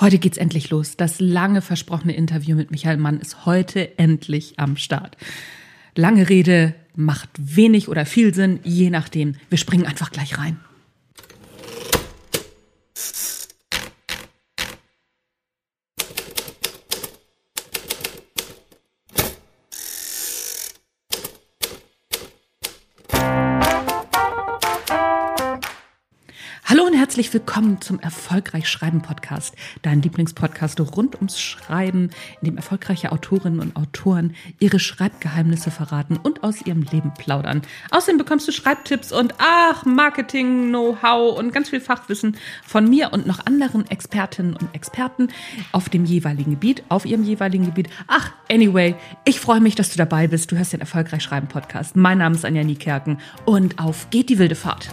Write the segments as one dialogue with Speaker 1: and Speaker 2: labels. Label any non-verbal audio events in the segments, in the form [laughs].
Speaker 1: Heute geht's endlich los. Das lange versprochene Interview mit Michael Mann ist heute endlich am Start. Lange Rede macht wenig oder viel Sinn, je nachdem. Wir springen einfach gleich rein. Herzlich willkommen zum Erfolgreich Schreiben Podcast, dein Lieblingspodcast rund ums Schreiben, in dem erfolgreiche Autorinnen und Autoren ihre Schreibgeheimnisse verraten und aus ihrem Leben plaudern. Außerdem bekommst du Schreibtipps und ach, Marketing, Know-how und ganz viel Fachwissen von mir und noch anderen Expertinnen und Experten auf dem jeweiligen Gebiet, auf ihrem jeweiligen Gebiet. Ach, anyway, ich freue mich, dass du dabei bist. Du hörst den Erfolgreich Schreiben Podcast. Mein Name ist Anja Niekerken und auf geht die wilde Fahrt.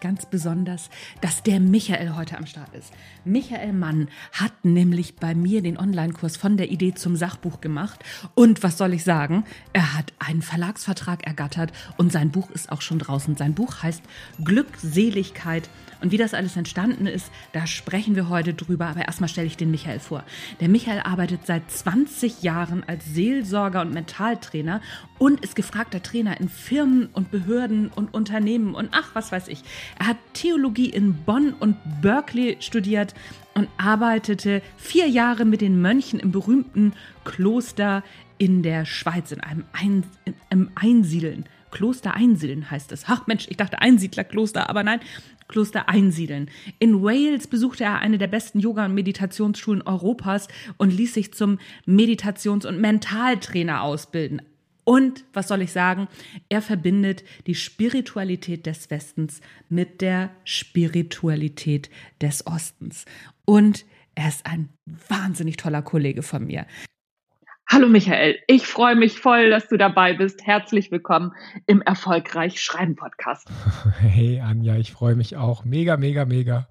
Speaker 1: Ganz besonders, dass der Michael heute am Start ist. Michael Mann hat nämlich bei mir den Online-Kurs von der Idee zum Sachbuch gemacht. Und was soll ich sagen? Er hat einen Verlagsvertrag ergattert und sein Buch ist auch schon draußen. Sein Buch heißt Glückseligkeit und wie das alles entstanden ist, da sprechen wir heute drüber. Aber erstmal stelle ich den Michael vor. Der Michael arbeitet seit 20 Jahren als Seelsorger und Mentaltrainer und ist gefragter Trainer in Firmen und Behörden und Unternehmen und ach, was weiß ich. Er hat Theologie in Bonn und Berkeley studiert und arbeitete vier Jahre mit den Mönchen im berühmten Kloster in der Schweiz, in einem Ein im Einsiedeln. Kloster Einsiedeln heißt es. Ach Mensch, ich dachte Einsiedlerkloster, aber nein, Kloster einsiedeln. In Wales besuchte er eine der besten Yoga- und Meditationsschulen Europas und ließ sich zum Meditations- und Mentaltrainer ausbilden. Und was soll ich sagen? Er verbindet die Spiritualität des Westens mit der Spiritualität des Ostens. Und er ist ein wahnsinnig toller Kollege von mir. Hallo Michael, ich freue mich voll, dass du dabei bist. Herzlich willkommen im Erfolgreich Schreiben Podcast. [laughs]
Speaker 2: Hey Anja, ich freue mich auch. Mega, mega, mega.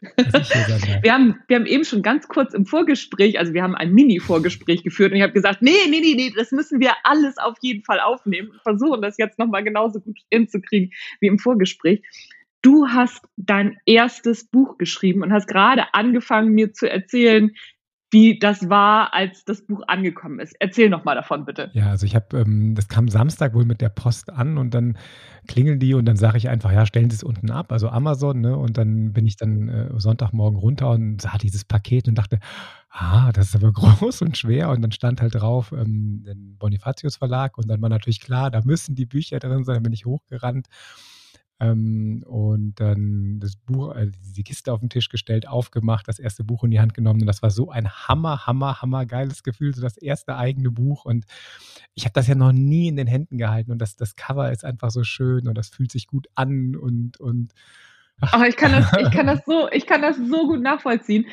Speaker 1: Wir, haben, wir haben eben schon ganz kurz im Vorgespräch, also wir haben ein Mini-Vorgespräch geführt und ich habe gesagt, nee, nee, nee, nee, das müssen wir alles auf jeden Fall aufnehmen. Versuchen das jetzt nochmal genauso gut hinzukriegen wie im Vorgespräch. Du hast dein erstes Buch geschrieben und hast gerade angefangen, mir zu erzählen, wie das war, als das Buch angekommen ist. Erzähl noch mal davon, bitte.
Speaker 2: Ja, also ich habe, ähm, das kam Samstag wohl mit der Post an und dann klingeln die und dann sage ich einfach, ja, stellen Sie es unten ab, also Amazon, ne? Und dann bin ich dann äh, Sonntagmorgen runter und sah dieses Paket und dachte, ah, das ist aber [laughs] groß und schwer. Und dann stand halt drauf, ähm, den Bonifatius Verlag und dann war natürlich klar, da müssen die Bücher drin sein, dann bin ich hochgerannt ähm, und dann das Buch, also die Kiste auf den Tisch gestellt, aufgemacht, das erste Buch in die Hand genommen. Und das war so ein hammer, hammer, hammer geiles Gefühl, so das erste eigene Buch. Und ich habe das ja noch nie in den Händen gehalten. Und das, das Cover ist einfach so schön und das fühlt sich gut an und, und
Speaker 1: aber ich kann das, ich kann das so, ich kann das so gut nachvollziehen.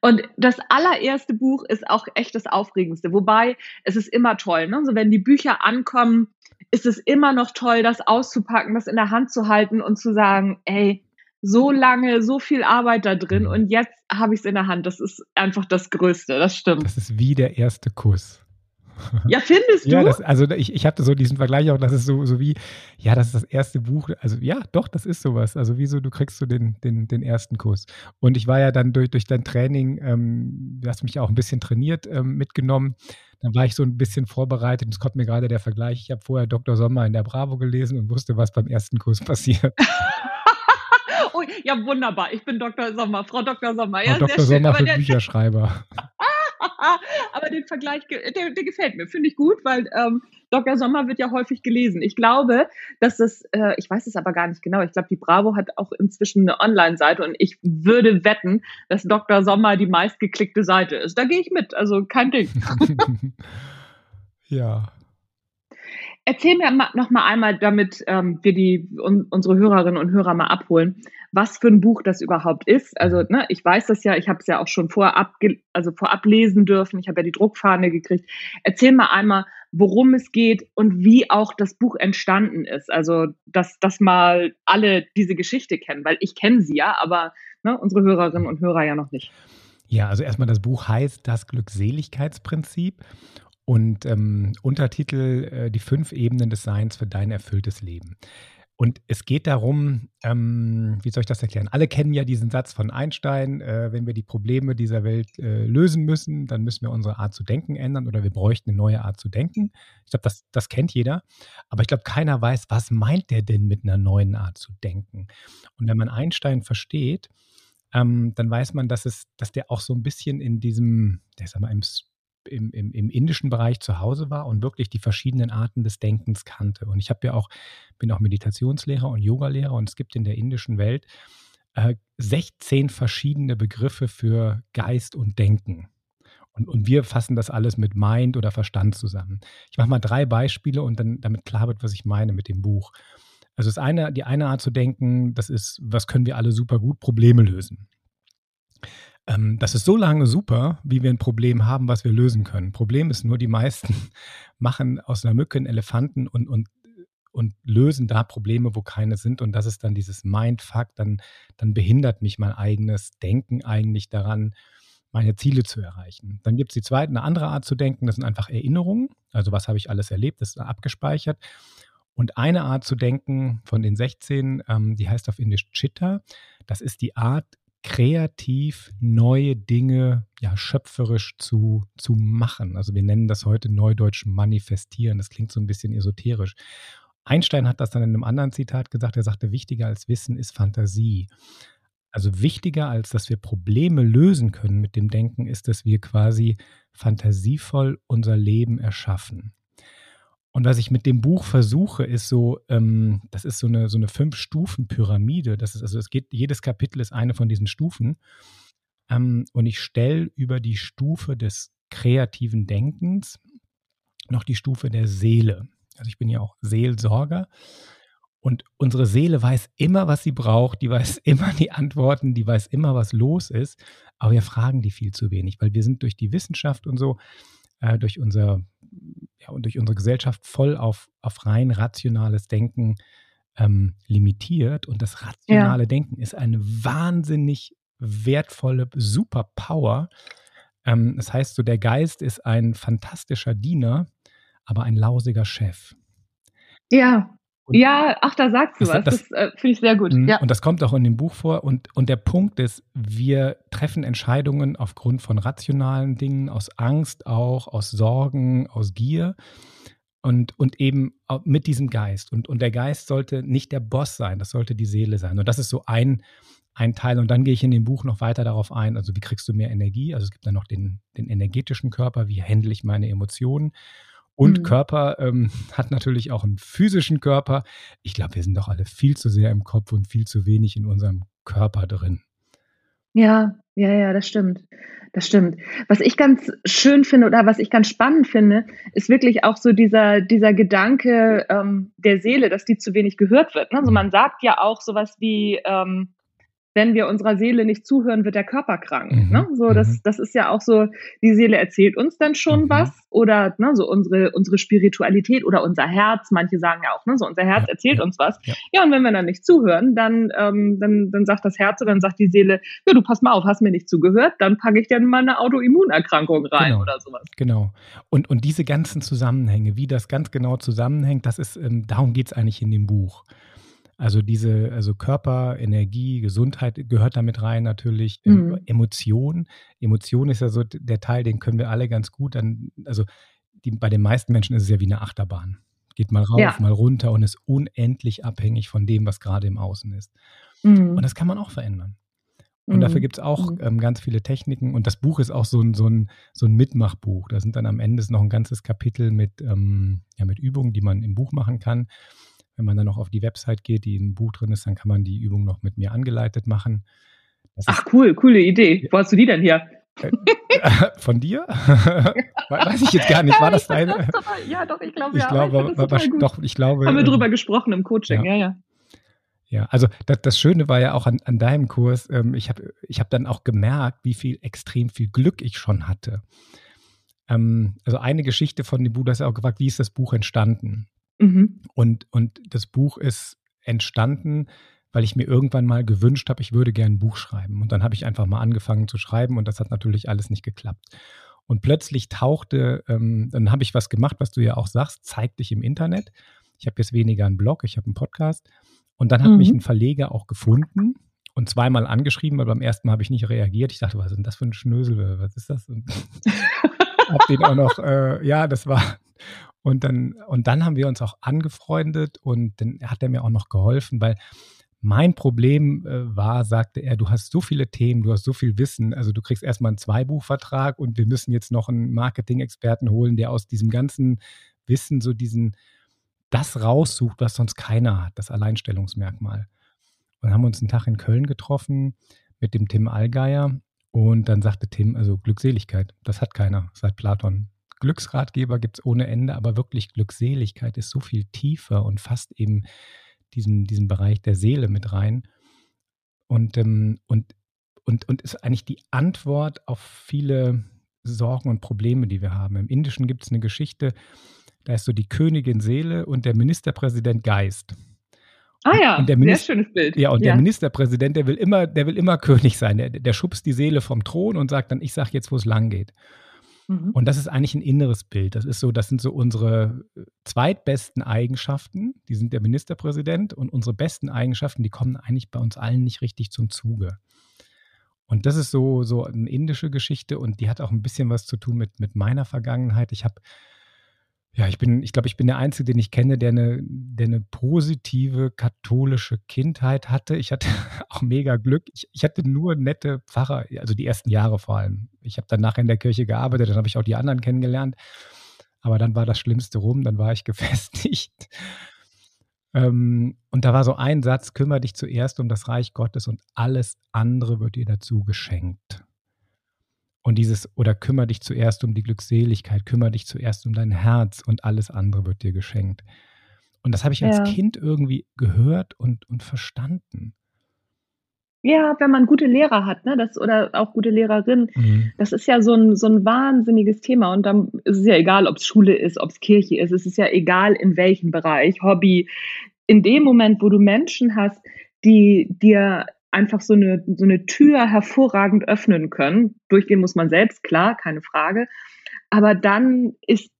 Speaker 1: Und das allererste Buch ist auch echt das Aufregendste. Wobei es ist immer toll, ne? So wenn die Bücher ankommen, ist es immer noch toll, das auszupacken, das in der Hand zu halten und zu sagen, ey, so lange, so viel Arbeit da drin und jetzt habe ich es in der Hand. Das ist einfach das Größte, das stimmt.
Speaker 2: Das ist wie der erste Kuss.
Speaker 1: Ja, findest du?
Speaker 2: Ja, das, also ich, ich hatte so diesen Vergleich auch, das ist so, so wie, ja, das ist das erste Buch, also ja, doch, das ist sowas. Also wieso, du kriegst so den, den, den ersten Kuss. Und ich war ja dann durch, durch dein Training, ähm, du hast mich auch ein bisschen trainiert, ähm, mitgenommen. Dann war ich so ein bisschen vorbereitet. Es kommt mir gerade der Vergleich. Ich habe vorher Dr. Sommer in der Bravo gelesen und wusste, was beim ersten Kuss [laughs] passiert. [laughs]
Speaker 1: oh, ja, wunderbar. Ich bin Dr. Sommer, Frau Dr. Sommer.
Speaker 2: Ja, Frau Dr. Sommer für Bücherschreiber. [laughs] [laughs]
Speaker 1: Aber den Vergleich, der, der gefällt mir, finde ich gut, weil ähm, Dr. Sommer wird ja häufig gelesen. Ich glaube, dass das, äh, ich weiß es aber gar nicht genau, ich glaube, die Bravo hat auch inzwischen eine Online-Seite und ich würde wetten, dass Dr. Sommer die meistgeklickte Seite ist. Da gehe ich mit, also kein Ding. [laughs]
Speaker 2: ja.
Speaker 1: Erzähl mir noch mal einmal, damit ähm, wir die un, unsere Hörerinnen und Hörer mal abholen, was für ein Buch das überhaupt ist. Also ne, ich weiß das ja, ich habe es ja auch schon vorab, also vorab lesen dürfen. Ich habe ja die Druckfahne gekriegt. Erzähl mal einmal, worum es geht und wie auch das Buch entstanden ist. Also dass, dass mal alle diese Geschichte kennen, weil ich kenne sie ja, aber ne, unsere Hörerinnen und Hörer ja noch nicht.
Speaker 2: Ja, also erstmal das Buch heißt Das Glückseligkeitsprinzip und ähm, Untertitel äh, Die fünf Ebenen des Seins für dein erfülltes Leben. Und es geht darum, ähm, wie soll ich das erklären? Alle kennen ja diesen Satz von Einstein, äh, wenn wir die Probleme dieser Welt äh, lösen müssen, dann müssen wir unsere Art zu denken ändern oder wir bräuchten eine neue Art zu denken. Ich glaube, das, das kennt jeder. Aber ich glaube, keiner weiß, was meint der denn mit einer neuen Art zu denken? Und wenn man Einstein versteht, ähm, dann weiß man, dass es, dass der auch so ein bisschen in diesem, der ist mal im im, im, im, indischen Bereich zu Hause war und wirklich die verschiedenen Arten des Denkens kannte. Und ich habe ja auch, bin auch Meditationslehrer und Yogalehrer und es gibt in der indischen Welt äh, 16 verschiedene Begriffe für Geist und Denken. Und, und wir fassen das alles mit Mind oder Verstand zusammen. Ich mache mal drei Beispiele und dann damit klar wird, was ich meine mit dem Buch. Also das eine, die eine Art zu denken, das ist, was können wir alle super gut Probleme lösen. Ähm, das ist so lange super, wie wir ein Problem haben, was wir lösen können. Problem ist nur, die meisten [laughs] machen aus einer Mücke einen Elefanten und, und, und lösen da Probleme, wo keine sind. Und das ist dann dieses Mindfuck, dann, dann behindert mich mein eigenes Denken eigentlich daran, meine Ziele zu erreichen. Dann gibt es die zweite, eine andere Art zu denken, das sind einfach Erinnerungen. Also was habe ich alles erlebt, das ist abgespeichert. Und eine Art zu denken von den 16, ähm, die heißt auf Indisch Chitta, das ist die Art, kreativ neue Dinge ja schöpferisch zu, zu machen. Also wir nennen das heute neudeutsch manifestieren. Das klingt so ein bisschen esoterisch. Einstein hat das dann in einem anderen Zitat gesagt. Er sagte, wichtiger als Wissen ist Fantasie. Also wichtiger als dass wir Probleme lösen können mit dem Denken ist, dass wir quasi fantasievoll unser Leben erschaffen. Und was ich mit dem Buch versuche, ist so, ähm, das ist so eine, so eine Fünf-Stufen-Pyramide. Das ist, also es geht, jedes Kapitel ist eine von diesen Stufen. Ähm, und ich stelle über die Stufe des kreativen Denkens noch die Stufe der Seele. Also ich bin ja auch Seelsorger. Und unsere Seele weiß immer, was sie braucht, die weiß [laughs] immer die Antworten, die weiß immer, was los ist. Aber wir fragen die viel zu wenig, weil wir sind durch die Wissenschaft und so, äh, durch unser ja, und durch unsere Gesellschaft voll auf, auf rein rationales Denken ähm, limitiert. Und das rationale ja. Denken ist eine wahnsinnig wertvolle Superpower. Ähm, das heißt so, der Geist ist ein fantastischer Diener, aber ein lausiger Chef.
Speaker 1: Ja, und ja, ach, da sagst du was. Das, das äh, finde ich sehr gut.
Speaker 2: Mhm,
Speaker 1: ja.
Speaker 2: Und das kommt auch in dem Buch vor. Und, und der Punkt ist, wir treffen Entscheidungen aufgrund von rationalen Dingen, aus Angst auch, aus Sorgen, aus Gier. Und, und eben mit diesem Geist. Und, und der Geist sollte nicht der Boss sein, das sollte die Seele sein. Und das ist so ein, ein Teil. Und dann gehe ich in dem Buch noch weiter darauf ein. Also, wie kriegst du mehr Energie? Also, es gibt dann noch den, den energetischen Körper, wie handle ich meine Emotionen? Und mhm. Körper ähm, [laughs] hat natürlich auch einen physischen Körper. Ich glaube, wir sind doch alle viel zu sehr im Kopf und viel zu wenig in unserem Körper drin.
Speaker 1: Ja, ja, ja, das stimmt. Das stimmt. Was ich ganz schön finde oder was ich ganz spannend finde, ist wirklich auch so dieser, dieser Gedanke ähm, der Seele, dass die zu wenig gehört wird. Ne? Also mhm. man sagt ja auch sowas wie, ähm, wenn wir unserer Seele nicht zuhören, wird der Körper krank. Mhm. Ne? So, das, mhm. das ist ja auch so, die Seele erzählt uns dann schon mhm. was oder ne, so unsere, unsere Spiritualität oder unser Herz, manche sagen ja auch, ne, so unser Herz ja, erzählt ja, uns was. Ja. ja, und wenn wir dann nicht zuhören, dann, ähm, dann, dann sagt das Herz oder dann sagt die Seele, ja, du pass mal auf, hast mir nicht zugehört, dann packe ich dir mal eine Autoimmunerkrankung rein
Speaker 2: genau,
Speaker 1: oder sowas.
Speaker 2: Genau. Und, und diese ganzen Zusammenhänge, wie das ganz genau zusammenhängt, das ist, ähm, darum geht es eigentlich in dem Buch. Also diese, also Körper, Energie, Gesundheit gehört damit rein natürlich. Ähm, mhm. Emotion. Emotion ist ja so der Teil, den können wir alle ganz gut. Dann, also die, bei den meisten Menschen ist es ja wie eine Achterbahn. Geht mal rauf, ja. mal runter und ist unendlich abhängig von dem, was gerade im Außen ist. Mhm. Und das kann man auch verändern. Und mhm. dafür gibt es auch mhm. ähm, ganz viele Techniken. Und das Buch ist auch so ein, so, ein, so ein Mitmachbuch. Da sind dann am Ende noch ein ganzes Kapitel mit, ähm, ja, mit Übungen, die man im Buch machen kann. Wenn man dann noch auf die Website geht, die im Buch drin ist, dann kann man die Übung noch mit mir angeleitet machen.
Speaker 1: Das Ach cool, coole Idee. Wo hast du die denn hier?
Speaker 2: Äh, von dir? [laughs] Weiß ich jetzt gar nicht. War das deine?
Speaker 1: ja, doch, ich glaube,
Speaker 2: ich
Speaker 1: ja.
Speaker 2: Glaube, ich doch, ich glaube.
Speaker 1: Haben wir drüber ähm, gesprochen im Coaching, ja, ja. ja.
Speaker 2: Ja, also das, das, Schöne war ja auch an, an deinem Kurs, ähm, ich habe ich hab dann auch gemerkt, wie viel, extrem viel Glück ich schon hatte. Ähm, also eine Geschichte von dem Buch, du hast ja auch gefragt, wie ist das Buch entstanden? Mhm. Und, und das Buch ist entstanden, weil ich mir irgendwann mal gewünscht habe, ich würde gerne ein Buch schreiben. Und dann habe ich einfach mal angefangen zu schreiben und das hat natürlich alles nicht geklappt. Und plötzlich tauchte, ähm, dann habe ich was gemacht, was du ja auch sagst, zeig dich im Internet. Ich habe jetzt weniger einen Blog, ich habe einen Podcast. Und dann hat mhm. mich ein Verleger auch gefunden und zweimal angeschrieben, weil beim ersten Mal habe ich nicht reagiert. Ich dachte, was ist denn das für ein Schnösel? Was ist das? Und [laughs] hab den auch noch, äh, ja, das war. Und dann, und dann haben wir uns auch angefreundet und dann hat er mir auch noch geholfen, weil mein Problem äh, war, sagte er, du hast so viele Themen, du hast so viel Wissen, also du kriegst erstmal einen Zweibuchvertrag und wir müssen jetzt noch einen Marketing-Experten holen, der aus diesem ganzen Wissen so diesen, das raussucht, was sonst keiner hat, das Alleinstellungsmerkmal. Und haben uns einen Tag in Köln getroffen mit dem Tim Allgeier und dann sagte Tim, also Glückseligkeit, das hat keiner seit Platon. Glücksratgeber gibt es ohne Ende, aber wirklich Glückseligkeit ist so viel tiefer und fasst eben diesen, diesen Bereich der Seele mit rein. Und, ähm, und, und, und ist eigentlich die Antwort auf viele Sorgen und Probleme, die wir haben. Im Indischen gibt es eine Geschichte, da ist so die Königin Seele und der Ministerpräsident Geist.
Speaker 1: Ah ja,
Speaker 2: und der Minister, sehr schönes Bild. Ja, und ja. der Ministerpräsident, der will immer, der will immer [laughs] König sein. Der, der schubst die Seele vom Thron und sagt dann, ich sag jetzt, wo es lang geht. Mhm. Und das ist eigentlich ein inneres Bild. Das ist so, das sind so unsere äh, zweitbesten Eigenschaften. Die sind der Ministerpräsident und unsere besten Eigenschaften, die kommen eigentlich bei uns allen nicht richtig zum Zuge. Und das ist so, so eine indische Geschichte und die hat auch ein bisschen was zu tun mit, mit meiner Vergangenheit. Ich habe ja, ich bin, ich glaube, ich bin der Einzige, den ich kenne, der eine, der eine positive katholische Kindheit hatte. Ich hatte [laughs] auch mega Glück. Ich, ich hatte nur nette Pfarrer, also die ersten Jahre vor allem. Ich habe dann nachher in der Kirche gearbeitet, dann habe ich auch die anderen kennengelernt. Aber dann war das Schlimmste rum, dann war ich [laughs] gefestigt. Ähm, und da war so ein Satz, kümmere dich zuerst um das Reich Gottes und alles andere wird dir dazu geschenkt. Und dieses, oder kümmere dich zuerst um die Glückseligkeit, kümmere dich zuerst um dein Herz und alles andere wird dir geschenkt. Und das habe ich als ja. Kind irgendwie gehört und, und verstanden.
Speaker 1: Ja, wenn man gute Lehrer hat, ne, das, oder auch gute Lehrerin, mhm. das ist ja so ein, so ein wahnsinniges Thema. Und dann ist es ja egal, ob es Schule ist, ob es Kirche ist, es ist ja egal, in welchem Bereich, Hobby. In dem Moment, wo du Menschen hast, die dir einfach so eine, so eine Tür hervorragend öffnen können. Durchgehen muss man selbst, klar, keine Frage. Aber dann ist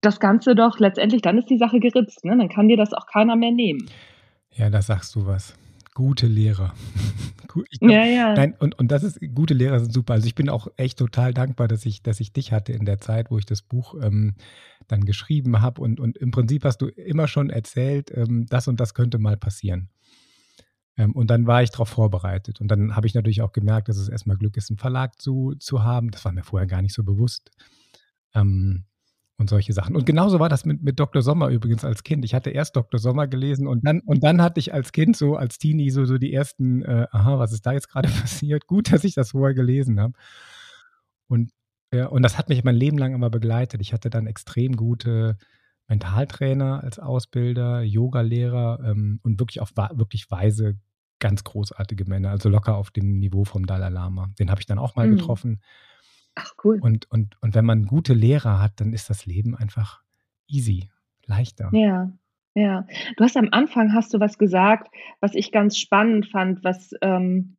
Speaker 1: das Ganze doch letztendlich, dann ist die Sache geritzt. Ne? Dann kann dir das auch keiner mehr nehmen.
Speaker 2: Ja, da sagst du was. Gute Lehrer. [laughs]
Speaker 1: glaub, ja, ja.
Speaker 2: Nein, und, und das ist, gute Lehrer sind super. Also ich bin auch echt total dankbar, dass ich, dass ich dich hatte in der Zeit, wo ich das Buch ähm, dann geschrieben habe. Und, und im Prinzip hast du immer schon erzählt, ähm, das und das könnte mal passieren. Ähm, und dann war ich darauf vorbereitet. Und dann habe ich natürlich auch gemerkt, dass es erstmal Glück ist, einen Verlag zu, zu haben. Das war mir vorher gar nicht so bewusst. Ähm, und solche Sachen. Und genauso war das mit, mit Dr. Sommer übrigens als Kind. Ich hatte erst Dr. Sommer gelesen und dann, und dann hatte ich als Kind so, als Teenie so, so die ersten, äh, aha, was ist da jetzt gerade [laughs] passiert? Gut, dass ich das vorher gelesen habe. Und, ja, und das hat mich mein Leben lang immer begleitet. Ich hatte dann extrem gute Mentaltrainer als Ausbilder, Yogalehrer ähm, und wirklich auch wirklich weise ganz großartige Männer, also locker auf dem Niveau vom Dalai Lama. Den habe ich dann auch mal mhm. getroffen.
Speaker 1: Ach, cool.
Speaker 2: Und, und, und wenn man gute Lehrer hat, dann ist das Leben einfach easy, leichter.
Speaker 1: Ja, ja. Du hast am Anfang hast du was gesagt, was ich ganz spannend fand, was, ähm,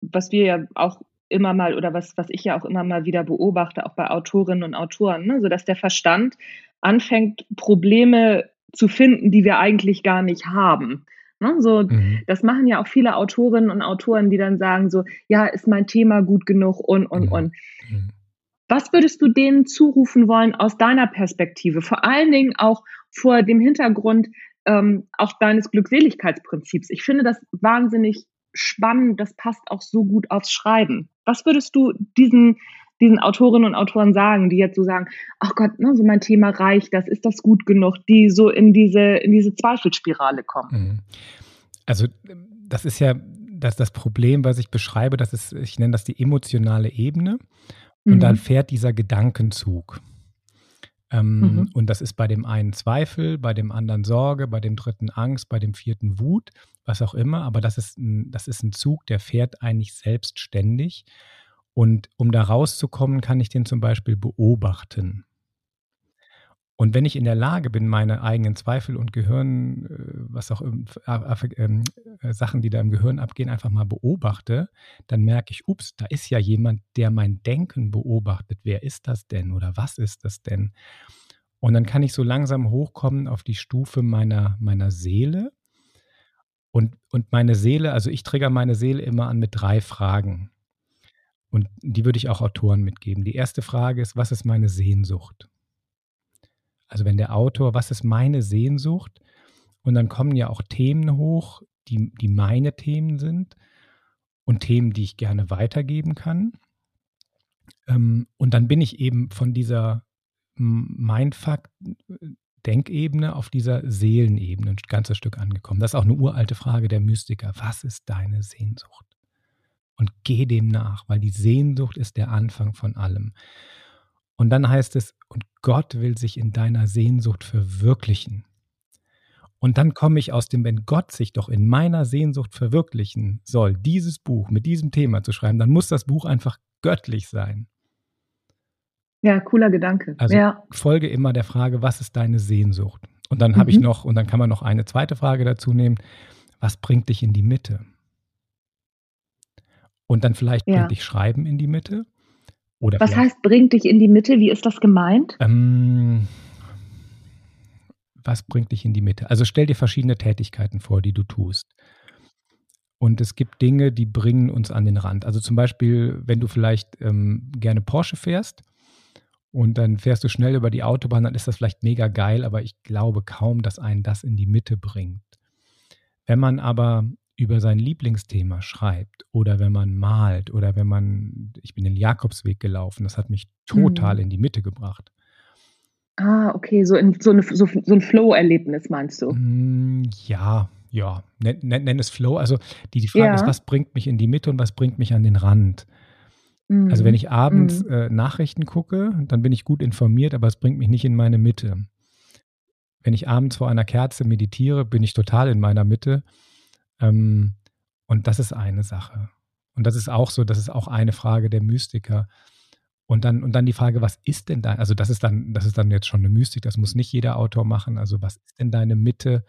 Speaker 1: was wir ja auch immer mal oder was, was ich ja auch immer mal wieder beobachte, auch bei Autorinnen und Autoren, ne? so dass der Verstand anfängt, Probleme zu finden, die wir eigentlich gar nicht haben. Ne, so, mhm. das machen ja auch viele Autorinnen und Autoren, die dann sagen so, ja, ist mein Thema gut genug und, und, mhm. und. Was würdest du denen zurufen wollen aus deiner Perspektive? Vor allen Dingen auch vor dem Hintergrund ähm, auch deines Glückseligkeitsprinzips. Ich finde das wahnsinnig spannend. Das passt auch so gut aufs Schreiben. Was würdest du diesen diesen Autorinnen und Autoren sagen, die jetzt so sagen, ach Gott, ne, so mein Thema reicht das, ist das gut genug, die so in diese, in diese Zweifelsspirale kommen. Mhm.
Speaker 2: Also das ist ja das, das Problem, was ich beschreibe, das ist, ich nenne das die emotionale Ebene. Und mhm. dann fährt dieser Gedankenzug. Ähm, mhm. Und das ist bei dem einen Zweifel, bei dem anderen Sorge, bei dem dritten Angst, bei dem vierten Wut, was auch immer. Aber das ist ein, das ist ein Zug, der fährt eigentlich selbstständig. Und um da rauszukommen, kann ich den zum Beispiel beobachten. Und wenn ich in der Lage bin, meine eigenen Zweifel und Gehirn, äh, was auch äh, äh, äh, Sachen, die da im Gehirn abgehen, einfach mal beobachte, dann merke ich, ups, da ist ja jemand, der mein Denken beobachtet. Wer ist das denn oder was ist das denn? Und dann kann ich so langsam hochkommen auf die Stufe meiner, meiner Seele. Und, und meine Seele, also ich trigger meine Seele immer an mit drei Fragen. Und die würde ich auch Autoren mitgeben. Die erste Frage ist, was ist meine Sehnsucht? Also wenn der Autor, was ist meine Sehnsucht? Und dann kommen ja auch Themen hoch, die, die meine Themen sind und Themen, die ich gerne weitergeben kann. Ähm, und dann bin ich eben von dieser Mindfuck-Denkebene auf dieser Seelenebene ein ganzes Stück angekommen. Das ist auch eine uralte Frage der Mystiker. Was ist deine Sehnsucht? Und geh dem nach, weil die Sehnsucht ist der Anfang von allem. Und dann heißt es, und Gott will sich in deiner Sehnsucht verwirklichen. Und dann komme ich aus dem, wenn Gott sich doch in meiner Sehnsucht verwirklichen soll, dieses Buch mit diesem Thema zu schreiben, dann muss das Buch einfach göttlich sein.
Speaker 1: Ja, cooler Gedanke.
Speaker 2: Also
Speaker 1: ja.
Speaker 2: folge immer der Frage, was ist deine Sehnsucht? Und dann habe ich mhm. noch, und dann kann man noch eine zweite Frage dazu nehmen, was bringt dich in die Mitte? Und dann vielleicht ja. bringt dich Schreiben in die Mitte.
Speaker 1: Oder Was heißt, bringt dich in die Mitte? Wie ist das gemeint?
Speaker 2: Ähm, was bringt dich in die Mitte? Also stell dir verschiedene Tätigkeiten vor, die du tust. Und es gibt Dinge, die bringen uns an den Rand. Also zum Beispiel, wenn du vielleicht ähm, gerne Porsche fährst und dann fährst du schnell über die Autobahn, dann ist das vielleicht mega geil, aber ich glaube kaum, dass einen das in die Mitte bringt. Wenn man aber über sein Lieblingsthema schreibt oder wenn man malt oder wenn man, ich bin den Jakobsweg gelaufen, das hat mich total mhm. in die Mitte gebracht.
Speaker 1: Ah, okay, so, in, so, eine, so, so ein Flow-Erlebnis meinst du?
Speaker 2: Mm, ja, ja, nenn, nenn, nenn, es Flow. Also die, die Frage ja. ist, was bringt mich in die Mitte und was bringt mich an den Rand? Mhm. Also wenn ich abends mhm. äh, Nachrichten gucke, dann bin ich gut informiert, aber es bringt mich nicht in meine Mitte. Wenn ich abends vor einer Kerze meditiere, bin ich total in meiner Mitte ähm, und das ist eine Sache. Und das ist auch so, das ist auch eine Frage der Mystiker. Und dann, und dann die Frage, was ist denn da? Also, das ist dann, das ist dann jetzt schon eine Mystik, das muss nicht jeder Autor machen. Also, was ist denn deine Mitte?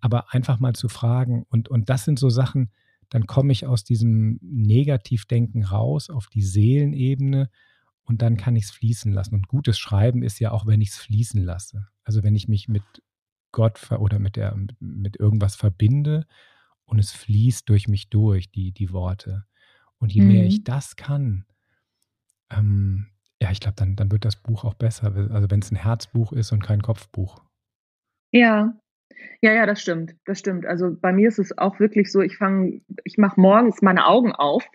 Speaker 2: Aber einfach mal zu fragen, und, und das sind so Sachen, dann komme ich aus diesem Negativdenken raus auf die Seelenebene und dann kann ich es fließen lassen. Und gutes Schreiben ist ja auch, wenn ich es fließen lasse. Also wenn ich mich mit Gott oder mit, der, mit irgendwas verbinde und es fließt durch mich durch, die, die Worte. Und je mhm. mehr ich mhm. das kann, ähm, ja, ich glaube, dann, dann wird das Buch auch besser. Also wenn es ein Herzbuch ist und kein Kopfbuch.
Speaker 1: Ja, ja, ja, das stimmt, das stimmt. Also bei mir ist es auch wirklich so, ich fange, ich mache morgens meine Augen auf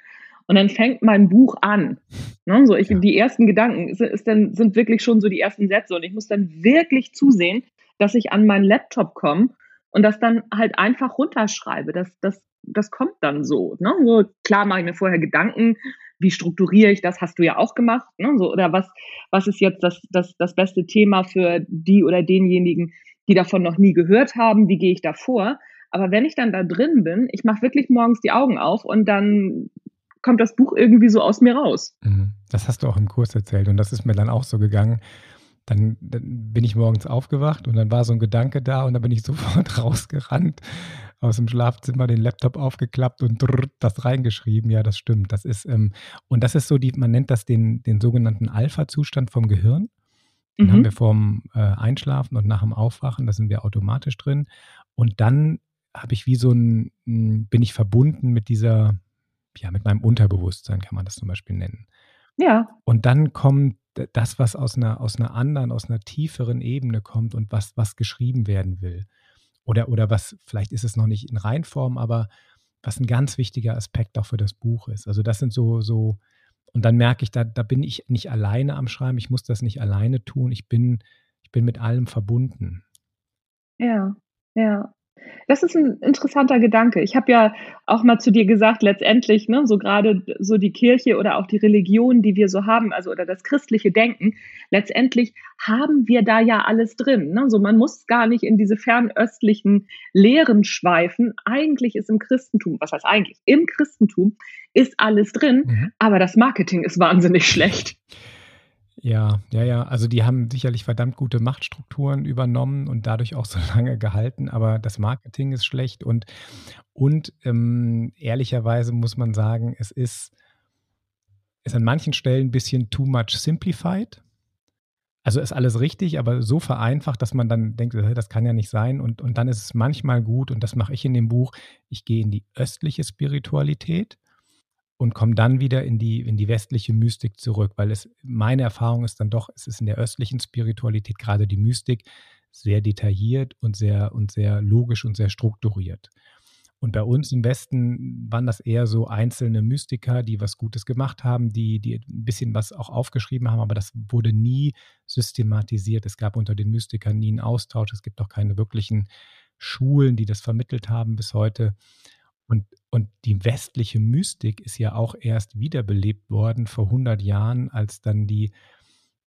Speaker 1: und dann fängt mein Buch an. Ne, so ich, ja. die ersten Gedanken ist, ist dann, sind wirklich schon so die ersten Sätze und ich muss dann wirklich zusehen, dass ich an meinen Laptop komme und das dann halt einfach runterschreibe. Das, das, das kommt dann so, ne? so. Klar mache ich mir vorher Gedanken, wie strukturiere ich das, hast du ja auch gemacht, ne? so, oder was, was ist jetzt das, das, das beste Thema für die oder denjenigen, die davon noch nie gehört haben, wie gehe ich da vor? Aber wenn ich dann da drin bin, ich mache wirklich morgens die Augen auf und dann kommt das Buch irgendwie so aus mir raus.
Speaker 2: Mhm. Das hast du auch im Kurs erzählt und das ist mir dann auch so gegangen. Dann, dann, bin ich morgens aufgewacht und dann war so ein Gedanke da und dann bin ich [laughs] sofort rausgerannt aus dem Schlafzimmer, den Laptop aufgeklappt und drrr, das reingeschrieben. Ja, das stimmt. Das ist, ähm, und das ist so die, man nennt das den, den sogenannten Alpha-Zustand vom Gehirn. Den mhm. haben wir vorm äh, Einschlafen und nach dem Aufwachen, da sind wir automatisch drin. Und dann habe ich wie so ein, bin ich verbunden mit dieser, ja, mit meinem Unterbewusstsein, kann man das zum Beispiel nennen.
Speaker 1: Ja.
Speaker 2: Und dann kommt das, was aus einer, aus einer anderen, aus einer tieferen Ebene kommt und was, was geschrieben werden will. Oder, oder was, vielleicht ist es noch nicht in Reinform, aber was ein ganz wichtiger Aspekt auch für das Buch ist. Also das sind so, so, und dann merke ich, da, da bin ich nicht alleine am Schreiben, ich muss das nicht alleine tun, ich bin, ich bin mit allem verbunden.
Speaker 1: Ja, ja. Das ist ein interessanter Gedanke. Ich habe ja auch mal zu dir gesagt, letztendlich, ne, so gerade so die Kirche oder auch die Religion, die wir so haben, also oder das christliche Denken, letztendlich haben wir da ja alles drin. Ne? So man muss gar nicht in diese fernöstlichen Lehren schweifen. Eigentlich ist im Christentum, was heißt eigentlich? Im Christentum ist alles drin, mhm. aber das Marketing ist wahnsinnig schlecht.
Speaker 2: Ja, ja, ja. Also die haben sicherlich verdammt gute Machtstrukturen übernommen und dadurch auch so [laughs] lange gehalten, aber das Marketing ist schlecht und, und ähm, ehrlicherweise muss man sagen, es ist, ist an manchen Stellen ein bisschen too much simplified. Also ist alles richtig, aber so vereinfacht, dass man dann denkt, das kann ja nicht sein. Und, und dann ist es manchmal gut, und das mache ich in dem Buch, ich gehe in die östliche Spiritualität und komme dann wieder in die, in die westliche Mystik zurück, weil es meine Erfahrung ist dann doch, es ist in der östlichen Spiritualität gerade die Mystik sehr detailliert und sehr und sehr logisch und sehr strukturiert. Und bei uns im Westen waren das eher so einzelne Mystiker, die was Gutes gemacht haben, die, die ein bisschen was auch aufgeschrieben haben, aber das wurde nie systematisiert. Es gab unter den Mystikern nie einen Austausch. Es gibt auch keine wirklichen Schulen, die das vermittelt haben bis heute. Und, und die westliche Mystik ist ja auch erst wiederbelebt worden vor 100 Jahren, als dann die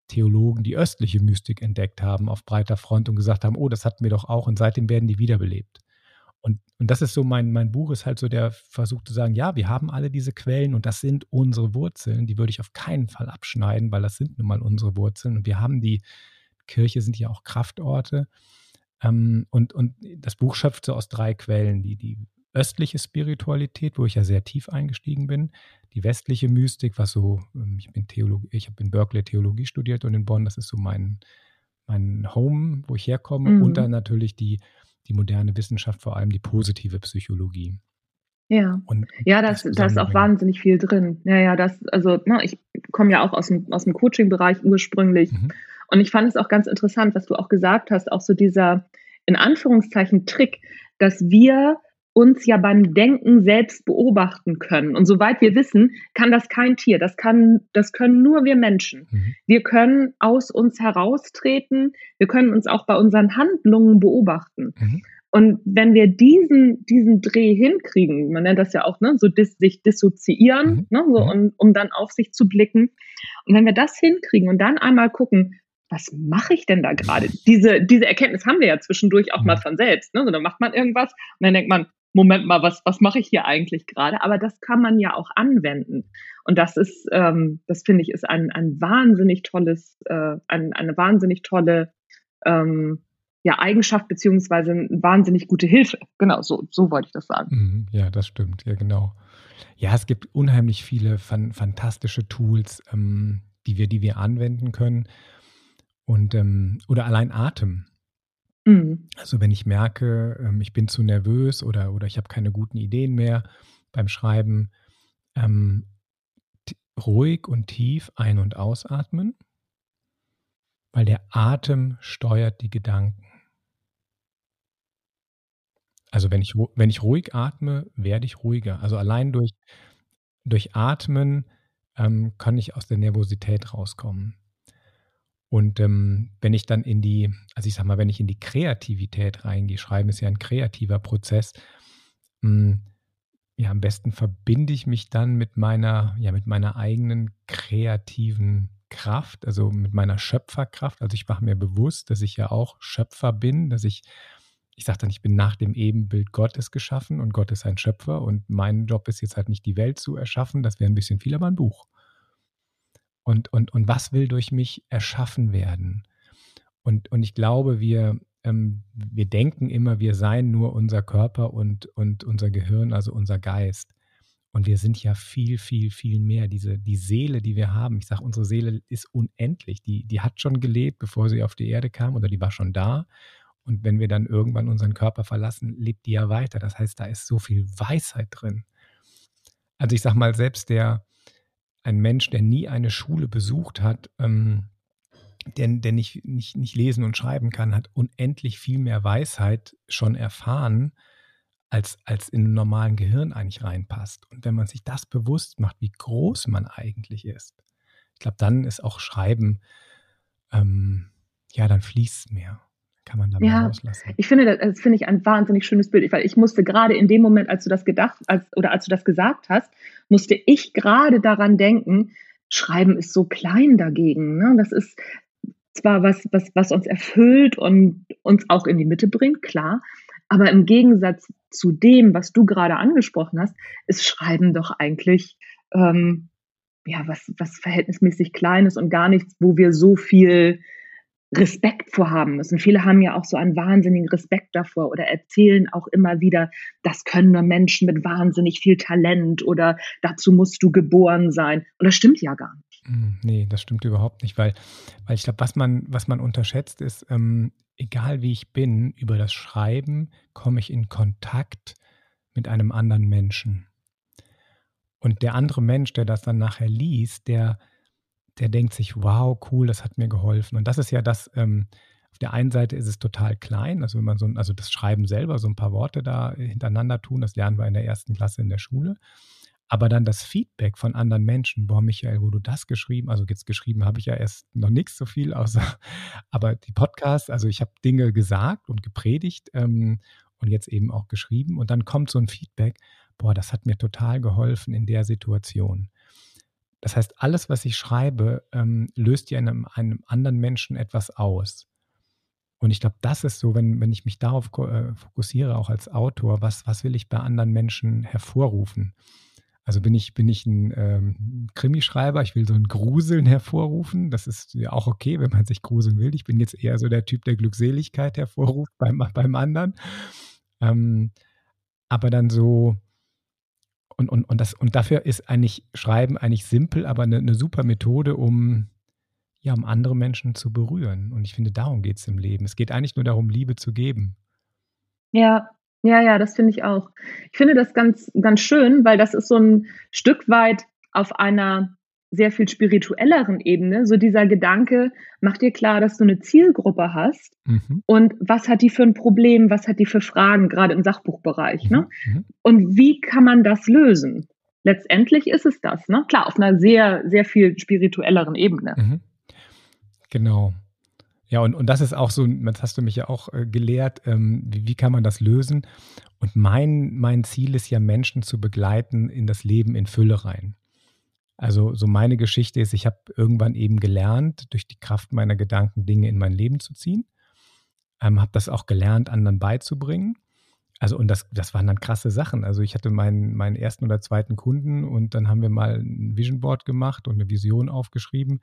Speaker 2: Theologen die östliche Mystik entdeckt haben auf breiter Front und gesagt haben, oh, das hatten wir doch auch und seitdem werden die wiederbelebt. Und, und das ist so mein, mein Buch, ist halt so der Versuch zu sagen, ja, wir haben alle diese Quellen und das sind unsere Wurzeln, die würde ich auf keinen Fall abschneiden, weil das sind nun mal unsere Wurzeln und wir haben die, Kirche sind ja auch Kraftorte. Ähm, und, und das Buch schöpft so aus drei Quellen, die, die östliche Spiritualität, wo ich ja sehr tief eingestiegen bin, die westliche Mystik, was so, ähm, ich bin Theologie, ich habe in Berkeley Theologie studiert und in Bonn, das ist so mein, mein Home, wo ich herkomme, mhm. und dann natürlich die die moderne Wissenschaft, vor allem die positive Psychologie.
Speaker 1: Ja, und ja, das, da ist auch wahnsinnig viel drin. Ja, ja, das, also, ne, ich komme ja auch aus dem, aus dem Coaching-Bereich ursprünglich. Mhm. Und ich fand es auch ganz interessant, was du auch gesagt hast, auch so dieser, in Anführungszeichen, Trick, dass wir uns ja beim Denken selbst beobachten können. Und soweit wir wissen, kann das kein Tier. Das kann, das können nur wir Menschen. Mhm. Wir können aus uns heraustreten. Wir können uns auch bei unseren Handlungen beobachten. Mhm. Und wenn wir diesen, diesen Dreh hinkriegen, man nennt das ja auch, ne, so dis, sich dissoziieren, mhm. ne, so, und, um dann auf sich zu blicken. Und wenn wir das hinkriegen und dann einmal gucken, was mache ich denn da gerade? Diese, diese Erkenntnis haben wir ja zwischendurch auch mal mhm. von selbst. Ne? So, dann macht man irgendwas und dann denkt man, Moment mal, was, was mache ich hier eigentlich gerade? Aber das kann man ja auch anwenden. Und das ist, ähm, das finde ich, ist ein, ein wahnsinnig tolles, äh, ein, eine wahnsinnig tolle ähm, ja, Eigenschaft beziehungsweise eine wahnsinnig gute Hilfe. Genau, so, so wollte ich das sagen.
Speaker 2: Mhm, ja, das stimmt, ja, genau. Ja, es gibt unheimlich viele fan fantastische Tools, ähm, die wir, die wir anwenden können. Und ähm, oder allein Atem. Mhm. Also wenn ich merke, ähm, ich bin zu nervös oder, oder ich habe keine guten Ideen mehr beim Schreiben, ähm, ruhig und tief ein- und ausatmen, weil der Atem steuert die Gedanken. Also wenn ich, wenn ich ruhig atme, werde ich ruhiger. Also allein durch, durch Atmen ähm, kann ich aus der Nervosität rauskommen. Und ähm, wenn ich dann in die, also ich sag mal, wenn ich in die Kreativität reingehe, schreiben ist ja ein kreativer Prozess, mh, hm, ja, am besten verbinde ich mich dann mit meiner, ja, mit meiner eigenen kreativen Kraft, also mit meiner Schöpferkraft. Also ich mache mir bewusst, dass ich ja auch Schöpfer bin, dass ich, ich sage dann, ich bin nach dem Ebenbild Gottes geschaffen und Gott ist ein Schöpfer und mein Job ist jetzt halt nicht die Welt zu erschaffen, das wäre ein bisschen viel, aber ein Buch und, und, und was will durch mich erschaffen werden. Und, und ich glaube, wir, ähm, wir denken immer, wir seien nur unser Körper und, und unser Gehirn, also unser Geist. Und wir sind ja viel, viel, viel mehr. Diese, die Seele, die wir haben, ich sage, unsere Seele ist unendlich. Die, die hat schon gelebt, bevor sie auf die Erde kam oder die war schon da. Und wenn wir dann irgendwann unseren Körper verlassen, lebt die ja weiter. Das heißt, da ist so viel Weisheit drin. Also ich sage mal, selbst der, ein Mensch, der nie eine Schule besucht hat, ähm, der, der nicht, nicht, nicht lesen und schreiben kann, hat unendlich viel mehr Weisheit schon erfahren, als, als in einem normalen Gehirn eigentlich reinpasst. Und wenn man sich das bewusst macht, wie groß man eigentlich ist, ich glaube, dann ist auch Schreiben, ähm, ja, dann fließt es mehr kann man da ja, rauslassen.
Speaker 1: Ich finde, das, das finde ich ein wahnsinnig schönes Bild, weil ich musste gerade in dem Moment, als du das gedacht, als, oder als du das gesagt hast, musste ich gerade daran denken, Schreiben ist so klein dagegen. Ne? Das ist zwar was, was, was uns erfüllt und uns auch in die Mitte bringt, klar, aber im Gegensatz zu dem, was du gerade angesprochen hast, ist Schreiben doch eigentlich ähm, ja, was, was verhältnismäßig Kleines und gar nichts, wo wir so viel Respekt vorhaben müssen. Viele haben ja auch so einen wahnsinnigen Respekt davor oder erzählen auch immer wieder, das können nur Menschen mit wahnsinnig viel Talent oder dazu musst du geboren sein. Und das stimmt ja gar nicht.
Speaker 2: Hm, nee, das stimmt überhaupt nicht, weil, weil ich glaube, was man, was man unterschätzt ist, ähm, egal wie ich bin, über das Schreiben komme ich in Kontakt mit einem anderen Menschen. Und der andere Mensch, der das dann nachher liest, der, der denkt sich, wow, cool, das hat mir geholfen. Und das ist ja das, ähm, auf der einen Seite ist es total klein, also wenn man so, also das Schreiben selber, so ein paar Worte da hintereinander tun, das lernen wir in der ersten Klasse in der Schule. Aber dann das Feedback von anderen Menschen, boah, Michael, wo du das geschrieben, also jetzt geschrieben habe ich ja erst noch nichts so viel, außer, [laughs] aber die Podcasts, also ich habe Dinge gesagt und gepredigt ähm, und jetzt eben auch geschrieben und dann kommt so ein Feedback, boah, das hat mir total geholfen in der Situation. Das heißt, alles, was ich schreibe, ähm, löst ja in einem, einem, anderen Menschen etwas aus. Und ich glaube, das ist so, wenn, wenn ich mich darauf äh, fokussiere, auch als Autor, was, was will ich bei anderen Menschen hervorrufen? Also bin ich, bin ich ein ähm, Krimischreiber, ich will so ein Gruseln hervorrufen. Das ist ja auch okay, wenn man sich gruseln will. Ich bin jetzt eher so der Typ, der Glückseligkeit hervorruft beim, beim anderen. Ähm, aber dann so, und, und, und, das, und dafür ist eigentlich Schreiben eigentlich simpel, aber eine, eine super Methode, um, ja, um andere Menschen zu berühren. Und ich finde, darum geht es im Leben. Es geht eigentlich nur darum, Liebe zu geben.
Speaker 1: Ja, ja, ja, das finde ich auch. Ich finde das ganz, ganz schön, weil das ist so ein Stück weit auf einer sehr viel spirituelleren Ebene, so dieser Gedanke, mach dir klar, dass du eine Zielgruppe hast mhm. und was hat die für ein Problem, was hat die für Fragen, gerade im Sachbuchbereich. Mhm. Ne? Und wie kann man das lösen? Letztendlich ist es das, ne? Klar, auf einer sehr, sehr viel spirituelleren Ebene. Mhm.
Speaker 2: Genau. Ja, und, und das ist auch so, das hast du mich ja auch äh, gelehrt, ähm, wie, wie kann man das lösen? Und mein, mein Ziel ist ja, Menschen zu begleiten in das Leben in Fülle rein. Also so meine Geschichte ist, ich habe irgendwann eben gelernt, durch die Kraft meiner Gedanken Dinge in mein Leben zu ziehen. Ähm, habe das auch gelernt, anderen beizubringen. Also und das, das waren dann krasse Sachen. Also ich hatte meinen, meinen ersten oder zweiten Kunden und dann haben wir mal ein Vision Board gemacht und eine Vision aufgeschrieben.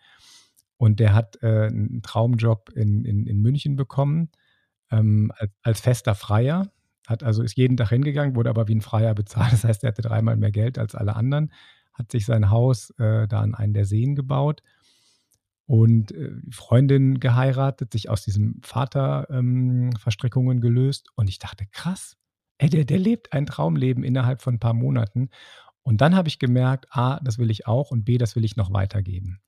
Speaker 2: Und der hat äh, einen Traumjob in, in, in München bekommen ähm, als, als fester Freier. Hat also ist jeden Tag hingegangen, wurde aber wie ein Freier bezahlt. Das heißt, er hatte dreimal mehr Geld als alle anderen hat sich sein Haus äh, da an einen der Seen gebaut und äh, Freundin geheiratet, sich aus diesem Vaterverstrickungen ähm, gelöst. Und ich dachte, krass, ey, der, der lebt ein Traumleben innerhalb von ein paar Monaten. Und dann habe ich gemerkt, A, das will ich auch und B, das will ich noch weitergeben.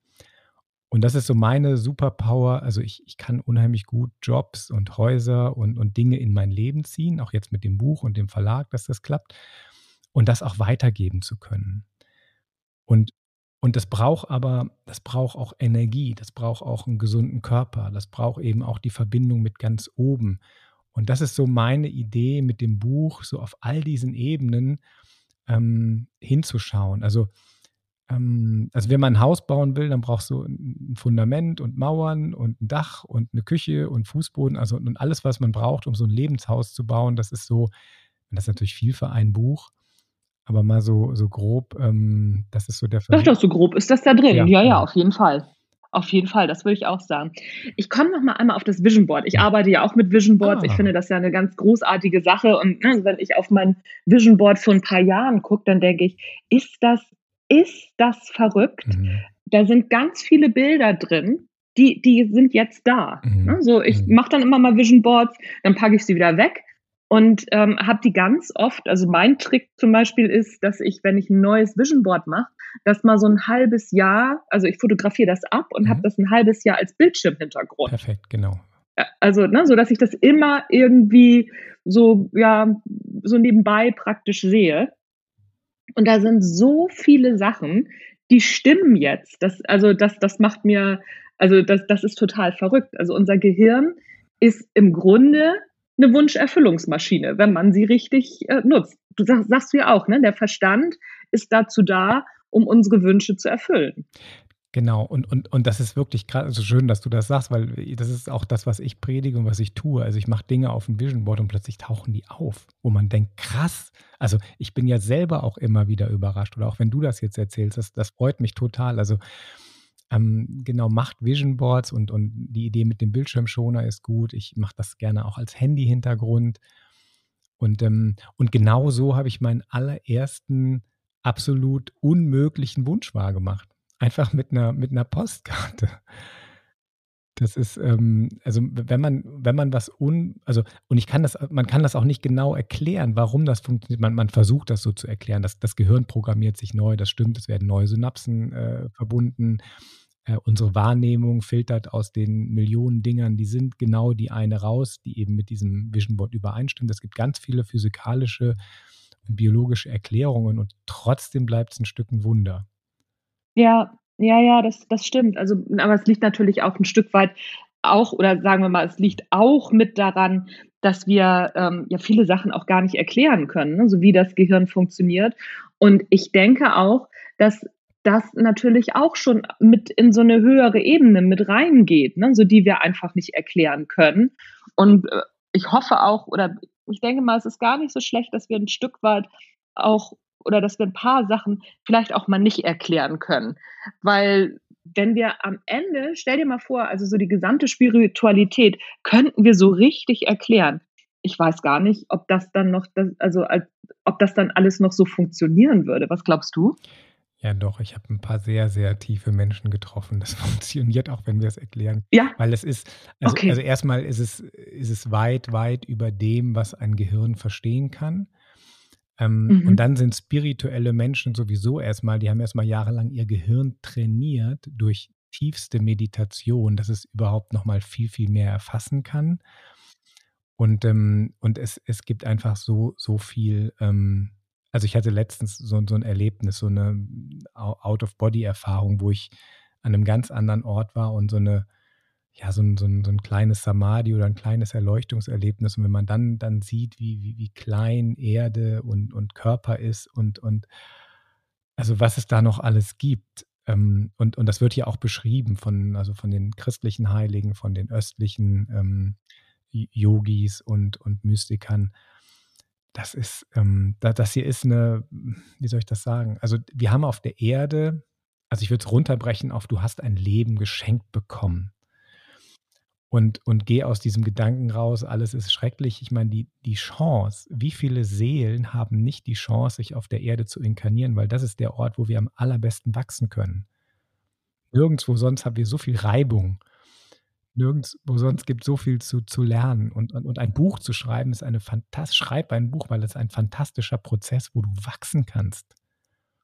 Speaker 2: Und das ist so meine Superpower. Also ich, ich kann unheimlich gut Jobs und Häuser und, und Dinge in mein Leben ziehen, auch jetzt mit dem Buch und dem Verlag, dass das klappt. Und das auch weitergeben zu können. Und, und das braucht aber, das braucht auch Energie, das braucht auch einen gesunden Körper, das braucht eben auch die Verbindung mit ganz oben. Und das ist so meine Idee mit dem Buch, so auf all diesen Ebenen ähm, hinzuschauen. Also, ähm, also wenn man ein Haus bauen will, dann brauchst du ein Fundament und Mauern und ein Dach und eine Küche und Fußboden, also und alles, was man braucht, um so ein Lebenshaus zu bauen. Das ist so, das ist natürlich viel für ein Buch. Aber mal so, so grob, ähm, das ist so der
Speaker 1: Versuch. Doch, doch, so grob ist das da drin. Ja, ja, ja, auf jeden Fall. Auf jeden Fall, das würde ich auch sagen. Ich komme noch mal einmal auf das Vision Board. Ich arbeite ja auch mit Vision Boards. Ah. Ich finde das ja eine ganz großartige Sache. Und ne, wenn ich auf mein Vision Board vor ein paar Jahren gucke, dann denke ich, ist das, ist das verrückt? Mhm. Da sind ganz viele Bilder drin, die, die sind jetzt da. Mhm. Ne, so, ich mhm. mache dann immer mal Vision Boards, dann packe ich sie wieder weg und ähm, habe die ganz oft, also mein Trick zum Beispiel ist, dass ich, wenn ich ein neues Vision Board mache, das mal so ein halbes Jahr, also ich fotografiere das ab und mhm. habe das ein halbes Jahr als Bildschirmhintergrund.
Speaker 2: Perfekt, genau.
Speaker 1: Also, ne, so dass ich das immer irgendwie so, ja, so nebenbei praktisch sehe. Und da sind so viele Sachen, die stimmen jetzt. Das, also, das, das macht mir, also, das, das ist total verrückt. Also, unser Gehirn ist im Grunde eine Wunscherfüllungsmaschine, wenn man sie richtig äh, nutzt. Du sagst, sagst du ja auch, ne? Der Verstand ist dazu da, um unsere Wünsche zu erfüllen.
Speaker 2: Genau, und und und das ist wirklich grad so schön, dass du das sagst, weil das ist auch das, was ich predige und was ich tue. Also, ich mache Dinge auf 'n Vision Board und plötzlich tauchen die auf, wo man denkt: „Krass.“ Also, ich bin ja selber auch immer wieder überrascht oder auch wenn du das jetzt erzählst, das das freut mich total. Also, ähm, genau, macht Vision Boards und und die Idee mit dem Bildschirmschoner ist gut. Ich mache das gerne auch als Handyhintergrund. Und, ähm und genau so habe ich meinen allerersten absolut unmöglichen Wunsch wahrgemacht. Einfach mit 'ner mit 'ner Postkarte. Das ist, ähm also, wenn man wenn man was un also, und ich kann das man kann das auch nicht genau erklären, warum das funktioniert. Man man versucht das so zu erklären. Das das Gehirn programmiert sich neu, das stimmt, es werden neue Synapsen, äh, verbunden. Äh, unsere Wahrnehmung filtert aus den Millionen Dingern, die sind genau die eine raus, die eben mit diesem Vision Board übereinstimmt. Es gibt ganz viele physikalische und biologische Erklärungen und trotzdem bleibt's 'n Stück 'n Wunder.
Speaker 1: Ja, ja, ja, das das stimmt. Also, aber es liegt natürlich auch 'n Stück weit auch oder sagen wir mal, es liegt auch mit daran, dass wir, ähm, ja viele Sachen auch gar nicht erklären können, ne, so wie das Gehirn funktioniert. Und ich denke auch, dass das natürlich auch schon mit in so 'ne höhere Ebene mit reingeht, ne, so die wir einfach nicht erklären können. Und, äh, ich hoffe auch oder ich denke mal, es ist gar nicht so schlecht, dass wir 'n Stück weit auch oder dass wir 'n paar Sachen vielleicht auch mal nicht erklären können. Weil wenn wir am Ende stell dir mal vor, also, so die gesamte Spiritualität könnten wir so richtig erklären. Ich weiß gar nicht, ob das dann noch also, als ob das dann alles noch so funktionieren würde. Was glaubst du?
Speaker 2: Ja doch, ich habe 'n paar sehr, sehr tiefe Menschen getroffen. Das [laughs] funktioniert auch, wenn wir's erklären.
Speaker 1: Ja?
Speaker 2: Weil es ist also
Speaker 1: Okay.
Speaker 2: also, erst mal ist es ist es weit, weit über dem, was ein Gehirn verstehen kann. Ähm, und
Speaker 1: Mhm.
Speaker 2: dann sind spirituelle Menschen sowieso erst mal die haben erst mal jahrelang ihr Gehirn trainiert durch tiefste Meditation, dass es überhaupt noch mal viel, viel mehr erfassen kann. Und, ähm und es es gibt einfach so so viel, ähm also, ich hatte letztens so so 'n Erlebnis, so 'ne Ou Out-of-Body-Erfahrung, wo ich an 'nem ganz anderen Ort war und so 'ne ja, so 'n so 'n so 'n kleines Samadhi oder 'n kleines Erleuchtungserlebnis. Und wenn man dann dann sieht, wie wie wie klein Erde und und Körper ist und und also, was es da noch alles gibt. Ähm, und und das wird hier auch beschrieben von also, von den christlichen Heiligen, von den östlichen, ähm, Yogis und und Mystikern. Das ist, ähm da das hier ist 'ne wie soll ich das sagen? Also, wir haben auf der Erde also, ich würde es runterbrechen auf: Du hast ein Leben geschenkt bekommen. Und und gehe aus diesem Gedanken raus, alles ist schrecklich. Ich meine, die die Chance wie viele Seelen haben nicht die Chance, sich auf der Erde zu inkarnieren, weil das ist der Ort, wo wir am allerbesten wachsen können. Nirgendswo sonst haben wir so viel Reibung. Nirgendswo sonst gibt's so viel zu zu lernen. Und und und ein Buch zu schreiben ist eine fantas schreib ein Buch, weil es ein fantastischer Prozess, wo du wachsen kannst.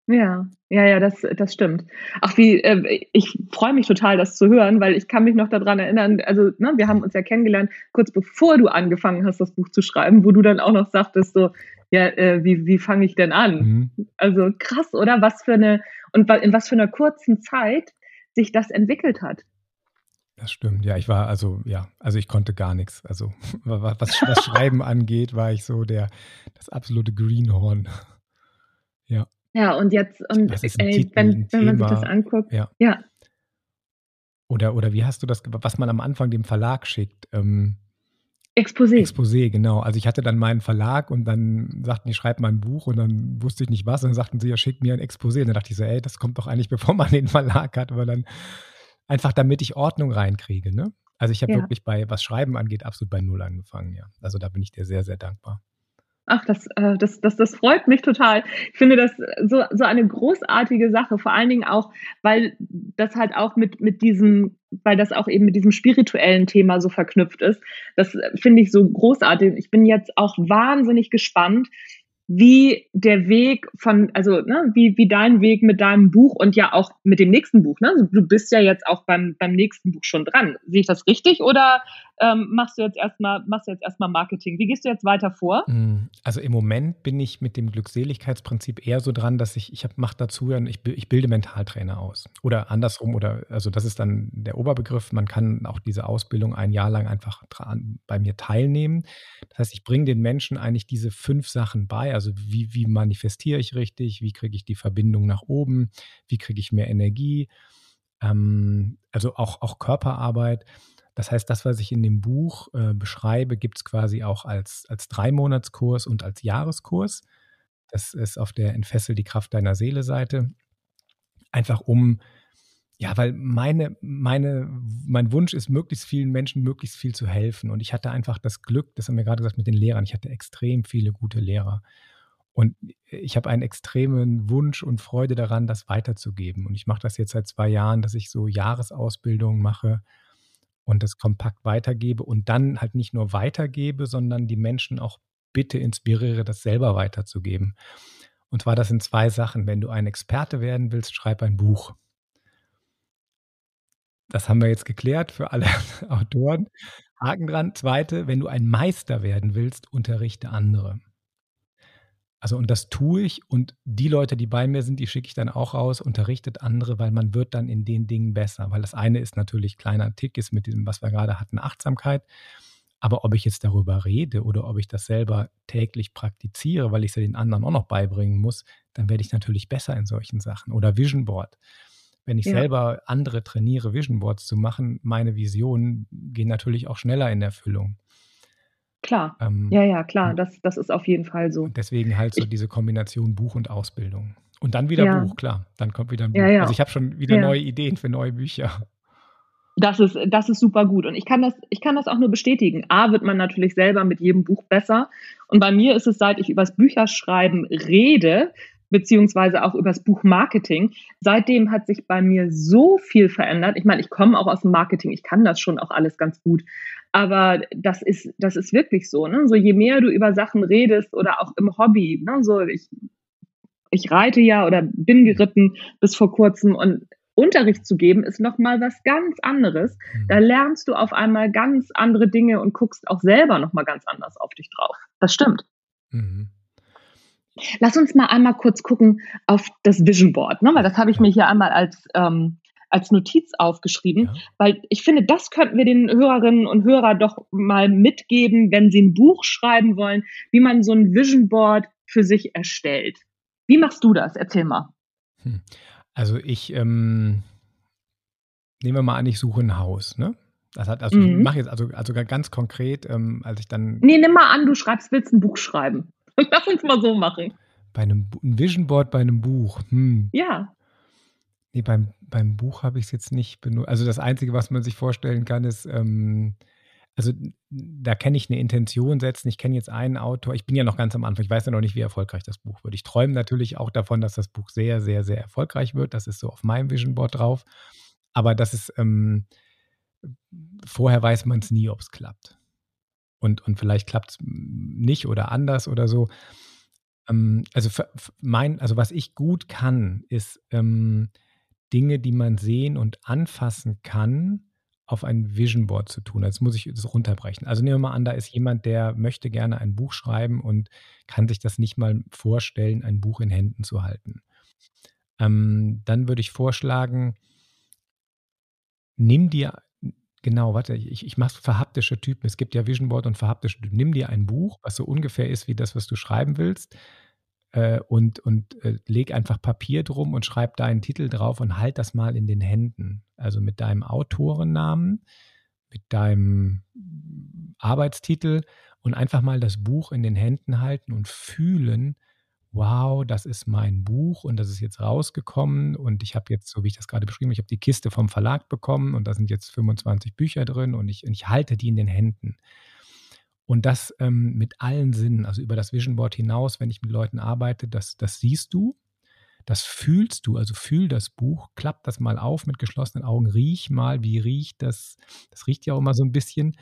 Speaker 1: Ja, ja, ja, das das stimmt. Ach, wie äh, ich freue mich total, das zu hören, weil ich kann mich noch da dran erinnern also, ne, wir haben uns ja kennengelernt, kurz bevor du angefangen hast, das Buch zu schreiben, wo du dann auch noch sagtest so: „Ja, äh, wie wie fange ich denn an?“
Speaker 2: Mhm.
Speaker 1: Also, krass, oder? Was für 'ne und in was für 'ner kurzen Zeit sich das entwickelt hat.
Speaker 2: Das stimmt. Ja, ich war also ja, also, ich konnte gar nix. Also, [laughs] wa wa was was Schreiben [laughs] angeht, war ich so der das absolute Greenhorn. [laughs] Ja.
Speaker 1: Ja, und jetzt und, ey,
Speaker 2: Titel, 'n
Speaker 1: wenn wenn man sich das anguckt
Speaker 2: Ja.
Speaker 1: ja.
Speaker 2: Oder oder wie hast du das was man am Anfang dem Verlag schickt? Ähm
Speaker 1: Exposé.
Speaker 2: Exposé, genau. Also, ich hatte dann meinen Verlag und dann sagten die: „Schreib mal 'n Buch.“ Und dann wusste ich nicht was. Und dann sagten sie: „Ja, schick mir 'n Exposé.“ Und dann dachte ich so: „Ey, das kommt doch eigentlich, bevor man den Verlag hat.“ Aber dann einfach damit ich Ordnung reinkriege, ne? Also, ich habe
Speaker 1: Ja.
Speaker 2: wirklich bei was Schreiben angeht, absolut bei null angefangen, ja. Also, da bin ich dir sehr, sehr dankbar.
Speaker 1: Ach, das äh, das das das freut mich total. Ich finde das so so eine großartige Sache, vor allen Dingen auch, weil das halt auch mit mit diesem weil das auch eben mit diesem spirituellen Thema so verknüpft ist. Das finde ich so großartig. Ich bin jetzt auch wahnsinnig gespannt, wie der Weg von also, ne, wie wie dein Weg mit deinem Buch und ja auch mit dem nächsten Buch, ne? Du bist ja jetzt auch beim beim nächsten Buch schon dran. Sehe ich das richtig oder, ähm, machst du jetzt erst mal machst Marketing? Wie gehst du jetzt weiter vor?
Speaker 2: Hm, also, im Moment bin ich mit dem Glückseligkeitsprinzip eher so dran, dass ich ich mache dazu ich ich bilde Mentaltrainer aus. Oder andersrum oder also, das ist dann der Oberbegriff. Man kann auch diese Ausbildung ein Jahr lang einfach dran bei mir teilnehmen. Das heißt, ich bringe den Menschen eigentlich diese 5 Sachen bei. Also, wie wie manifestiere ich richtig? Wie kriege ich die Verbindung nach oben? Wie kriege ich mehr Energie? Ähm, also auch, auch Körperarbeit. Das heißt, das, was ich in dem Buch äh, beschreibe, gibt es quasi auch als, als Dreimonatskurs und als Jahreskurs. Das ist auf der Entfessel die Kraft deiner Seele Seite. Einfach um, ja, weil meine, meine, mein Wunsch ist, möglichst vielen Menschen möglichst viel zu helfen. Und ich hatte einfach das Glück, das haben wir gerade gesagt mit den Lehrern, ich hatte extrem viele gute Lehrer. Und ich habe einen extremen Wunsch und Freude daran, das weiterzugeben. Und ich mache das jetzt seit zwei Jahren, dass ich so Jahresausbildungen mache und das kompakt weitergebe und dann halt nicht nur weitergebe, sondern die Menschen auch bitte inspiriere, das selber weiterzugeben. Und zwar das sind zwei Sachen. Wenn du ein Experte werden willst, schreib ein Buch. Das haben wir jetzt geklärt für alle [laughs] Autoren. Haken dran. Zweite, wenn du ein Meister werden willst, unterrichte andere. Also und das tue ich und die Leute, die bei mir sind, die schicke ich dann auch raus, unterrichtet andere, weil man wird dann in den Dingen besser. Weil das eine ist natürlich kleiner Tick, ist mit diesem, was wir gerade hatten, Achtsamkeit. Aber ob ich jetzt darüber rede oder ob ich das selber täglich praktiziere, weil ich es ja den anderen auch noch beibringen muss, dann werde ich natürlich besser in solchen Sachen. Oder Vision Board. Wenn ich ja. selber andere trainiere, Vision Boards zu machen, meine Visionen gehen natürlich auch schneller in Erfüllung.
Speaker 1: Klar. Ähm, ja, ja, klar. Das, das ist auf jeden Fall so.
Speaker 2: deswegen halt so ich, diese Kombination Buch und Ausbildung. Und dann wieder ja. Buch, klar. Dann kommt wieder ein Buch. Ja, ja. Also ich habe schon wieder neue Ideen für neue Bücher.
Speaker 1: Das ist, das ist super gut. Und ich kann das, ich kann das auch nur bestätigen. A, wird man natürlich selber mit jedem Buch besser. Und bei mir ist es, seit ich übers Bücherschreiben rede, beziehungsweise auch übers Buchmarketing. Seitdem hat sich bei mir so viel verändert. Ich meine, ich komme auch aus dem Marketing, ich kann das schon auch alles ganz gut. Aber das ist, das ist wirklich so. Ne? So je mehr du über Sachen redest oder auch im Hobby, ne? so ich, ich reite ja oder bin geritten bis vor kurzem und Unterricht zu geben ist nochmal was ganz anderes. Mhm. Da lernst du auf einmal ganz andere Dinge und guckst auch selber nochmal ganz anders auf dich drauf. Das stimmt. Mhm. Lass uns mal einmal kurz gucken auf das Vision Board, ne? weil das habe ich mir hier einmal als, ähm, als Notiz aufgeschrieben, ja. weil ich finde, das könnten wir den Hörerinnen und Hörern doch mal mitgeben, wenn sie ein Buch schreiben wollen, wie man so ein Vision Board für sich erstellt. Wie machst du das? Erzähl mal.
Speaker 2: Hm. Also ich ähm, nehmen wir mal an, ich suche ein Haus, ne? Das hat, also mhm. ich mache jetzt also, also ganz konkret, ähm, als ich dann.
Speaker 1: Nee, nimm mal an, du schreibst, willst ein Buch schreiben. [laughs] Lass uns mal so machen.
Speaker 2: Bei einem ein Vision Board bei einem Buch. Hm.
Speaker 1: Ja.
Speaker 2: Nee, beim, beim Buch habe ich es jetzt nicht benutzt. Also das Einzige, was man sich vorstellen kann, ist, ähm, also da kenne ich eine Intention setzen. Ich kenne jetzt einen Autor. Ich bin ja noch ganz am Anfang. Ich weiß ja noch nicht, wie erfolgreich das Buch wird. Ich träume natürlich auch davon, dass das Buch sehr, sehr, sehr erfolgreich wird. Das ist so auf meinem Vision Board drauf. Aber das ist, ähm, vorher weiß man es nie, ob es klappt und, und vielleicht klappt es nicht oder anders oder so. Ähm, also mein, also was ich gut kann, ist ähm, Dinge, die man sehen und anfassen kann, auf ein Vision Board zu tun. Jetzt muss ich das runterbrechen. Also nehmen wir mal an, da ist jemand, der möchte gerne ein Buch schreiben und kann sich das nicht mal vorstellen, ein Buch in Händen zu halten. Ähm, dann würde ich vorschlagen, nimm dir Genau, warte, ich, ich mache für haptische Typen. Es gibt ja Vision Board und für haptische Typen. Nimm dir ein Buch, was so ungefähr ist wie das, was du schreiben willst, äh, und, und äh, leg einfach Papier drum und schreib deinen Titel drauf und halt das mal in den Händen. Also mit deinem Autorennamen, mit deinem Arbeitstitel und einfach mal das Buch in den Händen halten und fühlen, wow, das ist mein Buch und das ist jetzt rausgekommen und ich habe jetzt, so wie ich das gerade beschrieben habe, ich habe die Kiste vom Verlag bekommen und da sind jetzt 25 Bücher drin und ich, und ich halte die in den Händen. Und das ähm, mit allen Sinnen, also über das Vision Board hinaus, wenn ich mit Leuten arbeite, das, das siehst du, das fühlst du, also fühl das Buch, klapp das mal auf mit geschlossenen Augen, riech mal, wie riecht das, das riecht ja auch immer so ein bisschen.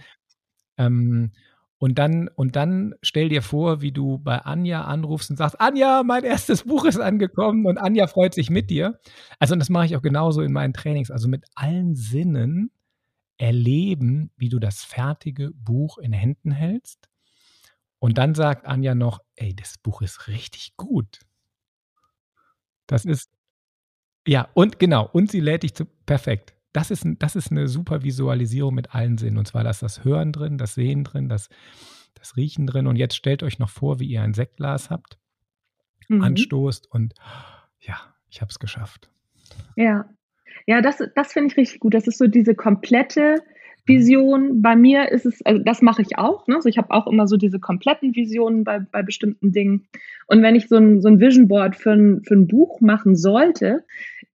Speaker 2: Ähm, und dann, und dann stell dir vor, wie du bei Anja anrufst und sagst, Anja, mein erstes Buch ist angekommen und Anja freut sich mit dir. Also, und das mache ich auch genauso in meinen Trainings. Also mit allen Sinnen erleben, wie du das fertige Buch in Händen hältst. Und dann sagt Anja noch, ey, das Buch ist richtig gut. Das ist, ja, und genau, und sie lädt dich zu, perfekt das ist, das ist eine super Visualisierung mit allen Sinnen. Und zwar da ist das Hören drin, das Sehen drin, das, das Riechen drin. Und jetzt stellt euch noch vor, wie ihr ein Sektglas habt, mhm. anstoßt und ja, ich habe es geschafft.
Speaker 1: Ja. Ja, das, das finde ich richtig gut. Das ist so diese komplette Vision. Bei mir ist es, also das mache ich auch. Ne? Also ich habe auch immer so diese kompletten Visionen bei, bei bestimmten Dingen. Und wenn ich so ein, so ein Vision Board für ein, für ein Buch machen sollte,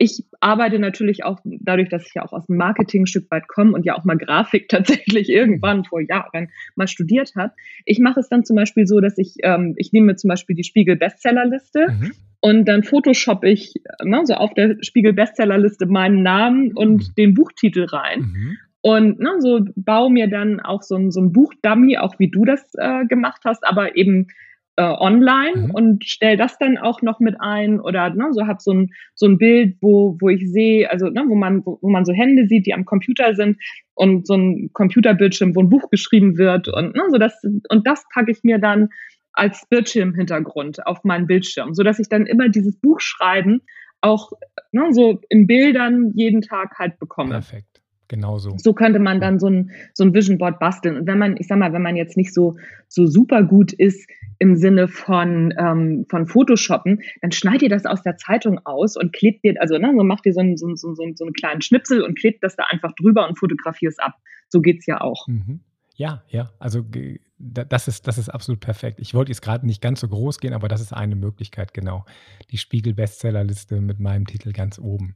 Speaker 1: ich arbeite natürlich auch dadurch, dass ich ja auch aus dem Marketing ein Stück weit komme und ja auch mal Grafik [laughs] tatsächlich irgendwann vor Jahren mal studiert habe. Ich mache es dann zum Beispiel so, dass ich, ähm, ich nehme zum Beispiel die Spiegel Bestsellerliste mhm. und dann Photoshop ich ne, so auf der Spiegel Bestsellerliste meinen Namen und mhm. den Buchtitel rein. Mhm. Und ne, so baue mir dann auch so ein, so ein Buchdummy, auch wie du das äh, gemacht hast, aber eben äh, online mhm. und stell das dann auch noch mit ein oder ne, so hab so ein so ein Bild, wo wo ich sehe, also ne, wo man wo, wo man so Hände sieht, die am Computer sind und so ein Computerbildschirm, wo ein Buch geschrieben wird und ne, so das und das packe ich mir dann als Bildschirmhintergrund auf meinen Bildschirm, so dass ich dann immer dieses Buchschreiben auch ne, so in Bildern jeden Tag halt bekomme.
Speaker 2: Perfekt. Genauso.
Speaker 1: So könnte man dann so ein, so ein Vision Board basteln. Und wenn man, ich sag mal, wenn man jetzt nicht so, so super gut ist im Sinne von, ähm, von Photoshoppen, dann schneidet ihr das aus der Zeitung aus und klebt ihr, also ne, so macht ihr so einen, so, so, so, so einen kleinen Schnipsel und klebt das da einfach drüber und fotografiert es ab. So geht's ja auch.
Speaker 2: Mhm. Ja, ja, also das ist, das ist absolut perfekt. Ich wollte jetzt gerade nicht ganz so groß gehen, aber das ist eine Möglichkeit, genau. Die Spiegel-Bestsellerliste mit meinem Titel ganz oben.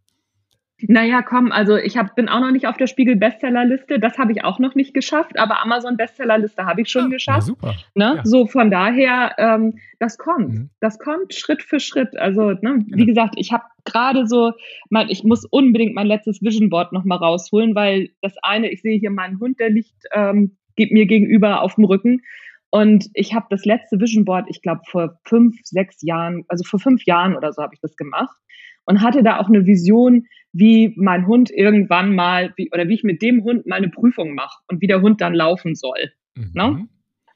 Speaker 1: Naja, komm, also ich hab, bin auch noch nicht auf der Spiegel-Bestsellerliste. Das habe ich auch noch nicht geschafft, aber Amazon-Bestsellerliste habe ich schon ja, geschafft.
Speaker 2: Super.
Speaker 1: Ne? Ja. So von daher, ähm, das kommt. Mhm. Das kommt Schritt für Schritt. Also, ne, wie gesagt, ich habe gerade so, mein, ich muss unbedingt mein letztes Vision Board nochmal rausholen, weil das eine, ich sehe hier meinen Hund, der liegt ähm, mir gegenüber auf dem Rücken. Und ich habe das letzte Vision Board, ich glaube, vor fünf, sechs Jahren, also vor fünf Jahren oder so habe ich das gemacht und hatte da auch eine Vision, wie mein Hund irgendwann mal, wie, oder wie ich mit dem Hund meine Prüfung mache und wie der Hund dann laufen soll. Mhm. Ne?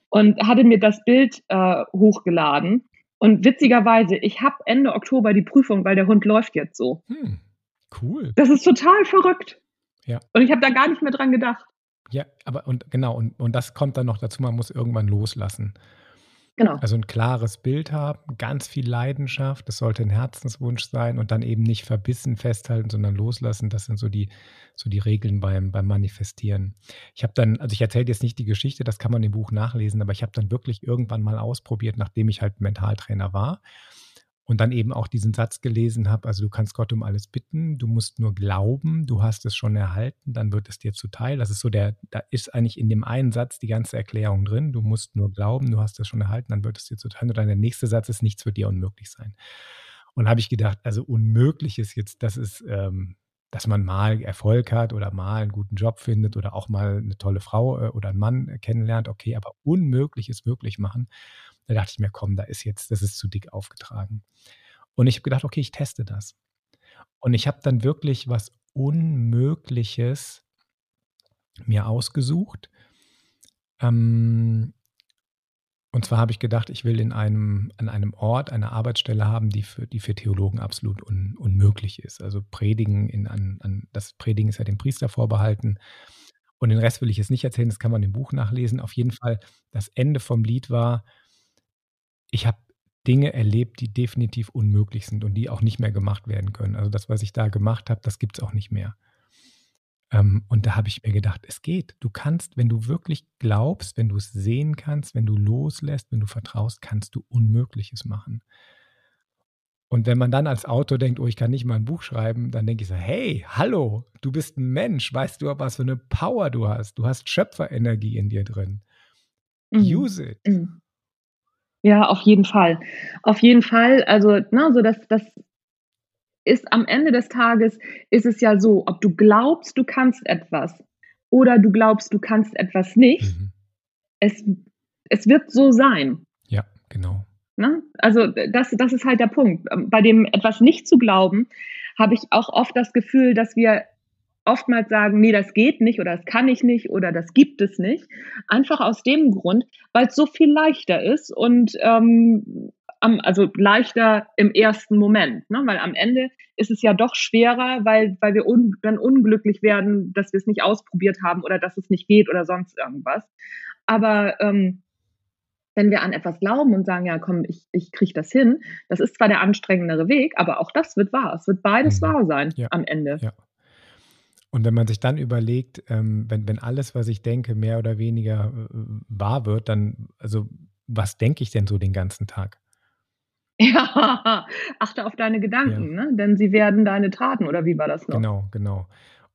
Speaker 1: Und hatte mir das Bild äh, hochgeladen. Und witzigerweise, ich habe Ende Oktober die Prüfung, weil der Hund läuft jetzt so. Hm,
Speaker 2: cool.
Speaker 1: Das ist total verrückt.
Speaker 2: Ja.
Speaker 1: Und ich habe da gar nicht mehr dran gedacht.
Speaker 2: Ja, aber und genau, und, und das kommt dann noch dazu, man muss irgendwann loslassen.
Speaker 1: Genau.
Speaker 2: Also ein klares Bild haben, ganz viel Leidenschaft, das sollte ein Herzenswunsch sein und dann eben nicht verbissen festhalten, sondern loslassen. Das sind so die, so die Regeln beim, beim Manifestieren. Ich habe dann, also ich erzähle jetzt nicht die Geschichte, das kann man im Buch nachlesen, aber ich habe dann wirklich irgendwann mal ausprobiert, nachdem ich halt Mentaltrainer war und dann eben auch diesen Satz gelesen habe, also du kannst Gott um alles bitten, du musst nur glauben, du hast es schon erhalten, dann wird es dir zuteil. Das ist so der, da ist eigentlich in dem einen Satz die ganze Erklärung drin, du musst nur glauben, du hast es schon erhalten, dann wird es dir zuteil. Und dann der nächste Satz ist, nichts wird dir unmöglich sein. Und habe ich gedacht, also unmöglich ist jetzt, das ist, ähm, dass man mal Erfolg hat oder mal einen guten Job findet oder auch mal eine tolle Frau äh, oder einen Mann kennenlernt, okay, aber unmöglich ist wirklich machen. Da dachte ich mir, komm, da ist jetzt, das ist zu dick aufgetragen. Und ich habe gedacht, okay, ich teste das. Und ich habe dann wirklich was Unmögliches mir ausgesucht. Ähm, und zwar habe ich gedacht, ich will in einem, an einem Ort eine Arbeitsstelle haben, die für, die für Theologen absolut un, unmöglich ist. Also Predigen in an, an, das Predigen ist ja dem Priester vorbehalten. Und den Rest will ich jetzt nicht erzählen, das kann man im Buch nachlesen. Auf jeden Fall, das Ende vom Lied war, ich habe Dinge erlebt, die definitiv unmöglich sind und die auch nicht mehr gemacht werden können. Also das, was ich da gemacht habe, das gibt es auch nicht mehr. Ähm, und da habe ich mir gedacht, es geht. Du kannst, wenn du wirklich glaubst, wenn du es sehen kannst, wenn du loslässt, wenn du vertraust, kannst du Unmögliches machen. Und wenn man dann als Autor denkt, oh, ich kann nicht mal ein Buch schreiben, dann denke ich so, hey, hallo, du bist ein Mensch, weißt du, was für eine Power du hast? Du hast Schöpferenergie in dir drin. Mhm. Use it. Mhm.
Speaker 1: Ja, auf jeden Fall. Auf jeden Fall. Also, na, so das, das ist am Ende des Tages ist es ja so, ob du glaubst, du kannst etwas oder du glaubst, du kannst etwas nicht. Mhm. Es, es wird so sein.
Speaker 2: Ja, genau.
Speaker 1: Na? Also das, das ist halt der Punkt. Bei dem etwas nicht zu glauben, habe ich auch oft das Gefühl, dass wir oftmals sagen, nee, das geht nicht oder das kann ich nicht oder das gibt es nicht. Einfach aus dem Grund, weil es so viel leichter ist und ähm, also leichter im ersten Moment, ne? weil am Ende ist es ja doch schwerer, weil, weil wir un, dann unglücklich werden, dass wir es nicht ausprobiert haben oder dass es nicht geht oder sonst irgendwas. Aber ähm, wenn wir an etwas glauben und sagen, ja, komm, ich, ich kriege das hin, das ist zwar der anstrengendere Weg, aber auch das wird wahr. Es wird beides mhm. wahr sein ja. am Ende.
Speaker 2: Ja. Und wenn man sich dann überlegt, ähm, wenn, wenn alles, was ich denke, mehr oder weniger äh, wahr wird, dann, also was denke ich denn so den ganzen Tag? [laughs]
Speaker 1: Ja, achte auf deine Gedanken, ja. ne? denn sie werden deine Taten, oder wie war das noch?
Speaker 2: Genau, genau.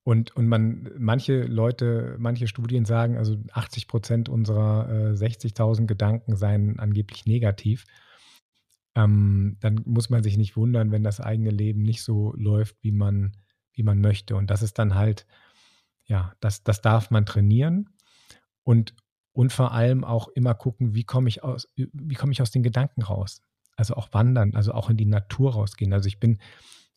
Speaker 2: Und, und man, manche Leute, manche Studien sagen, also 80 Prozent unserer äh, 60.000 Gedanken seien angeblich negativ. Ähm, dann muss man sich nicht wundern, wenn das eigene Leben nicht so läuft, wie man, wie man möchte. Und das ist dann halt, ja, das, das darf man trainieren. Und, und vor allem auch immer gucken, wie komme ich aus, wie komme ich aus den Gedanken raus? Also auch wandern, also auch in die Natur rausgehen. Also ich bin,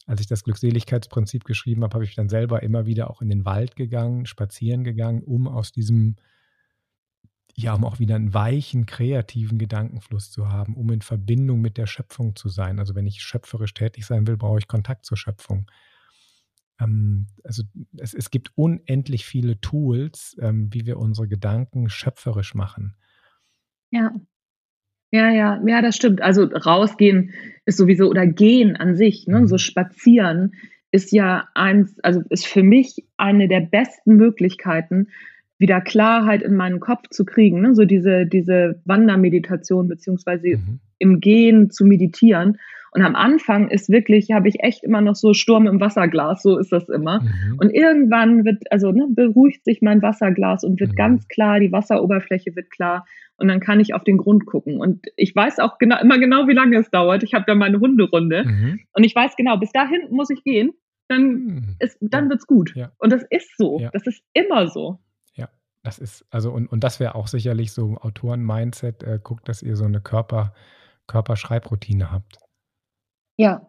Speaker 2: als ich das Glückseligkeitsprinzip geschrieben habe, habe ich dann selber immer wieder auch in den Wald gegangen, spazieren gegangen, um aus diesem, ja, um auch wieder einen weichen, kreativen Gedankenfluss zu haben, um in Verbindung mit der Schöpfung zu sein. Also wenn ich schöpferisch tätig sein will, brauche ich Kontakt zur Schöpfung. Ähm, also es, es, gibt unendlich viele Tools, ähm, wie wir unsere Gedanken schöpferisch machen.
Speaker 1: Ja. Ja, ja, ja, das stimmt. Also rausgehen ist sowieso oder gehen an sich, ne? so mhm. spazieren ist ja eins, also ist für mich eine der besten Möglichkeiten, wieder Klarheit in meinen Kopf zu kriegen. Ne? So diese, diese Wandermeditation beziehungsweise mhm. im Gehen zu meditieren. Und am Anfang ist wirklich, habe ich echt immer noch so Sturm im Wasserglas, so ist das immer. Mhm. Und irgendwann wird, also ne, beruhigt sich mein Wasserglas und wird mhm. ganz klar, die Wasseroberfläche wird klar und dann kann ich auf den Grund gucken. Und ich weiß auch genau, immer genau, wie lange es dauert. Ich habe da meine Hunderunde mhm. und ich weiß genau, bis dahin muss ich gehen, dann, mhm. ist, dann ja. wird's gut. Ja. Und das ist so. Ja. Das ist immer so.
Speaker 2: Ja, das ist, also, und, und das wäre auch sicherlich so Autoren-Mindset, äh, guckt, dass ihr so eine Körper, Körperschreibroutine habt.
Speaker 1: Ja,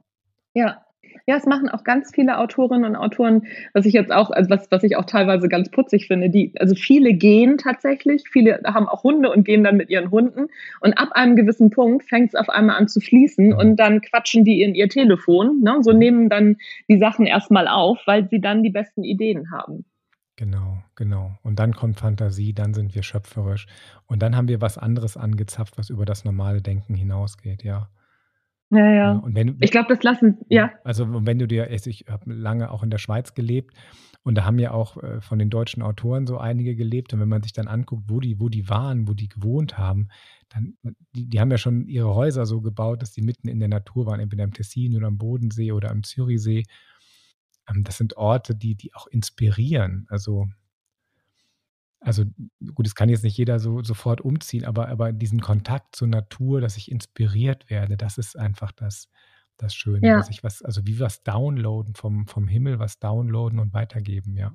Speaker 1: ja. Ja, es machen auch ganz viele Autorinnen und Autoren, was ich jetzt auch, also was, was ich auch teilweise ganz putzig finde, die, also viele gehen tatsächlich, viele haben auch Hunde und gehen dann mit ihren Hunden und ab einem gewissen Punkt fängt es auf einmal an zu fließen und dann quatschen die in ihr Telefon, ne, so nehmen dann die Sachen erstmal auf, weil sie dann die besten Ideen haben.
Speaker 2: Genau, genau. Und dann kommt Fantasie, dann sind wir schöpferisch und dann haben wir was anderes angezapft, was über das normale Denken hinausgeht, ja.
Speaker 1: Ja, ja. Und wenn, ich glaube, das lassen, ja.
Speaker 2: Also wenn du dir, ich habe lange auch in der Schweiz gelebt und da haben ja auch äh, von den deutschen Autoren so einige gelebt. Und wenn man sich dann anguckt, wo die, wo die waren, wo die gewohnt haben, dann, die, die haben ja schon ihre Häuser so gebaut, dass die mitten in der Natur waren, entweder im Tessin oder am Bodensee oder am Zürichsee. Ähm, das sind Orte, die, die auch inspirieren. Also also gut, es kann jetzt nicht jeder so sofort umziehen, aber, aber diesen Kontakt zur Natur, dass ich inspiriert werde, das ist einfach das, das Schöne. Ja. Dass ich was, also wie was downloaden, vom, vom Himmel was downloaden und weitergeben, ja.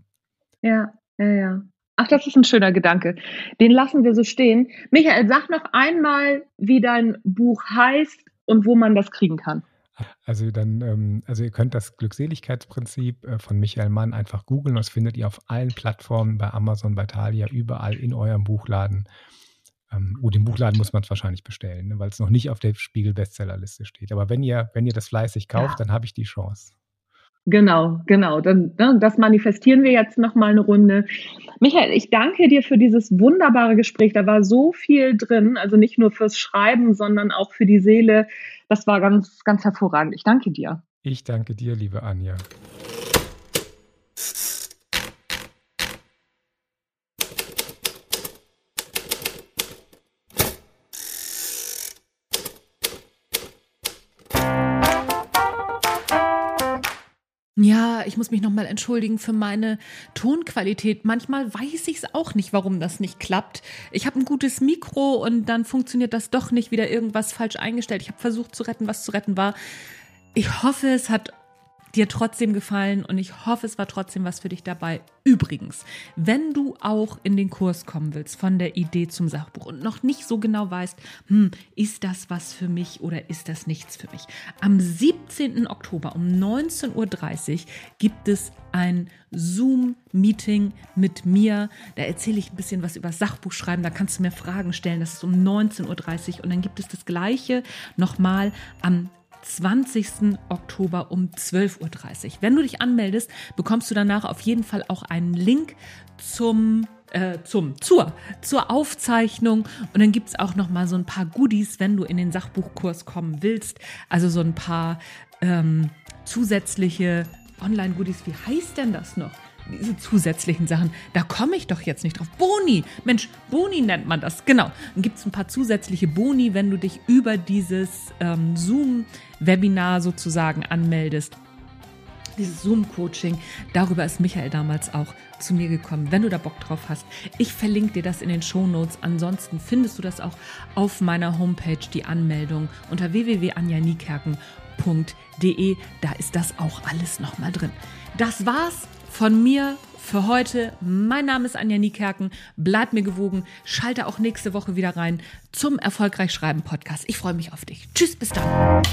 Speaker 1: Ja, ja, ja. Ach, das ist ein schöner Gedanke. Den lassen wir so stehen. Michael, sag noch einmal, wie dein Buch heißt und wo man das kriegen kann.
Speaker 2: Also dann, ähm, also ihr könnt das Glückseligkeitsprinzip äh, von Michael Mann einfach googeln. Das findet ihr auf allen Plattformen, bei Amazon, bei Thalia, überall in eurem Buchladen. Ähm, oh, den Buchladen muss man es wahrscheinlich bestellen, ne, weil es noch nicht auf der Spiegel-Bestsellerliste steht. Aber wenn ihr, wenn ihr das fleißig kauft, ja. dann habe ich die Chance.
Speaker 1: Genau, genau. Dann, ne, das manifestieren wir jetzt noch mal eine Runde. Michael, ich danke dir für dieses wunderbare Gespräch. Da war so viel drin, also nicht nur fürs Schreiben, sondern auch für die Seele. Das war ganz, ganz hervorragend. Ich danke dir.
Speaker 2: Ich danke dir, liebe Anja.
Speaker 1: Ja, ich muss mich nochmal entschuldigen für meine Tonqualität. Manchmal weiß ich es auch nicht, warum das nicht klappt. Ich habe ein gutes Mikro und dann funktioniert das doch nicht, wieder irgendwas falsch eingestellt. Ich habe versucht zu retten, was zu retten war. Ich hoffe, es hat dir trotzdem gefallen und ich hoffe, es war trotzdem was für dich dabei. Übrigens, wenn du auch in den Kurs kommen willst von der Idee zum Sachbuch und noch nicht so genau weißt, hm, ist das was für mich oder ist das nichts für mich? Am 17. Oktober um 19.30 Uhr gibt es ein Zoom-Meeting mit mir. Da erzähle ich ein bisschen was über Sachbuch schreiben. Da kannst du mir Fragen stellen. Das ist um 19.30 Uhr. Und dann gibt es das Gleiche nochmal am 20. Oktober um 12.30 Uhr. Wenn du dich anmeldest, bekommst du danach auf jeden Fall auch einen Link zum äh, zum, zur, zur Aufzeichnung. Und dann gibt es auch noch mal so ein paar Goodies, wenn du in den Sachbuchkurs kommen willst. Also so ein paar ähm, zusätzliche Online-Goodies. Wie heißt denn das noch? Diese zusätzlichen Sachen, da komme ich doch jetzt nicht drauf. Boni, Mensch, Boni nennt man das, genau. Dann gibt es ein paar zusätzliche Boni, wenn du dich über dieses ähm, Zoom-Webinar sozusagen anmeldest dieses Zoom-Coaching, darüber ist Michael damals auch zu mir gekommen. Wenn du da Bock drauf hast, ich verlinke dir das in den Show Notes. Ansonsten findest du das auch auf meiner Homepage, die Anmeldung unter www.anjanikerken.de. Da ist das auch alles nochmal drin. Das war's von mir für heute. Mein Name ist Anja Niekerken. Bleib mir gewogen. Schalte auch nächste Woche wieder rein zum Erfolgreich Schreiben Podcast. Ich freue mich auf dich. Tschüss, bis dann.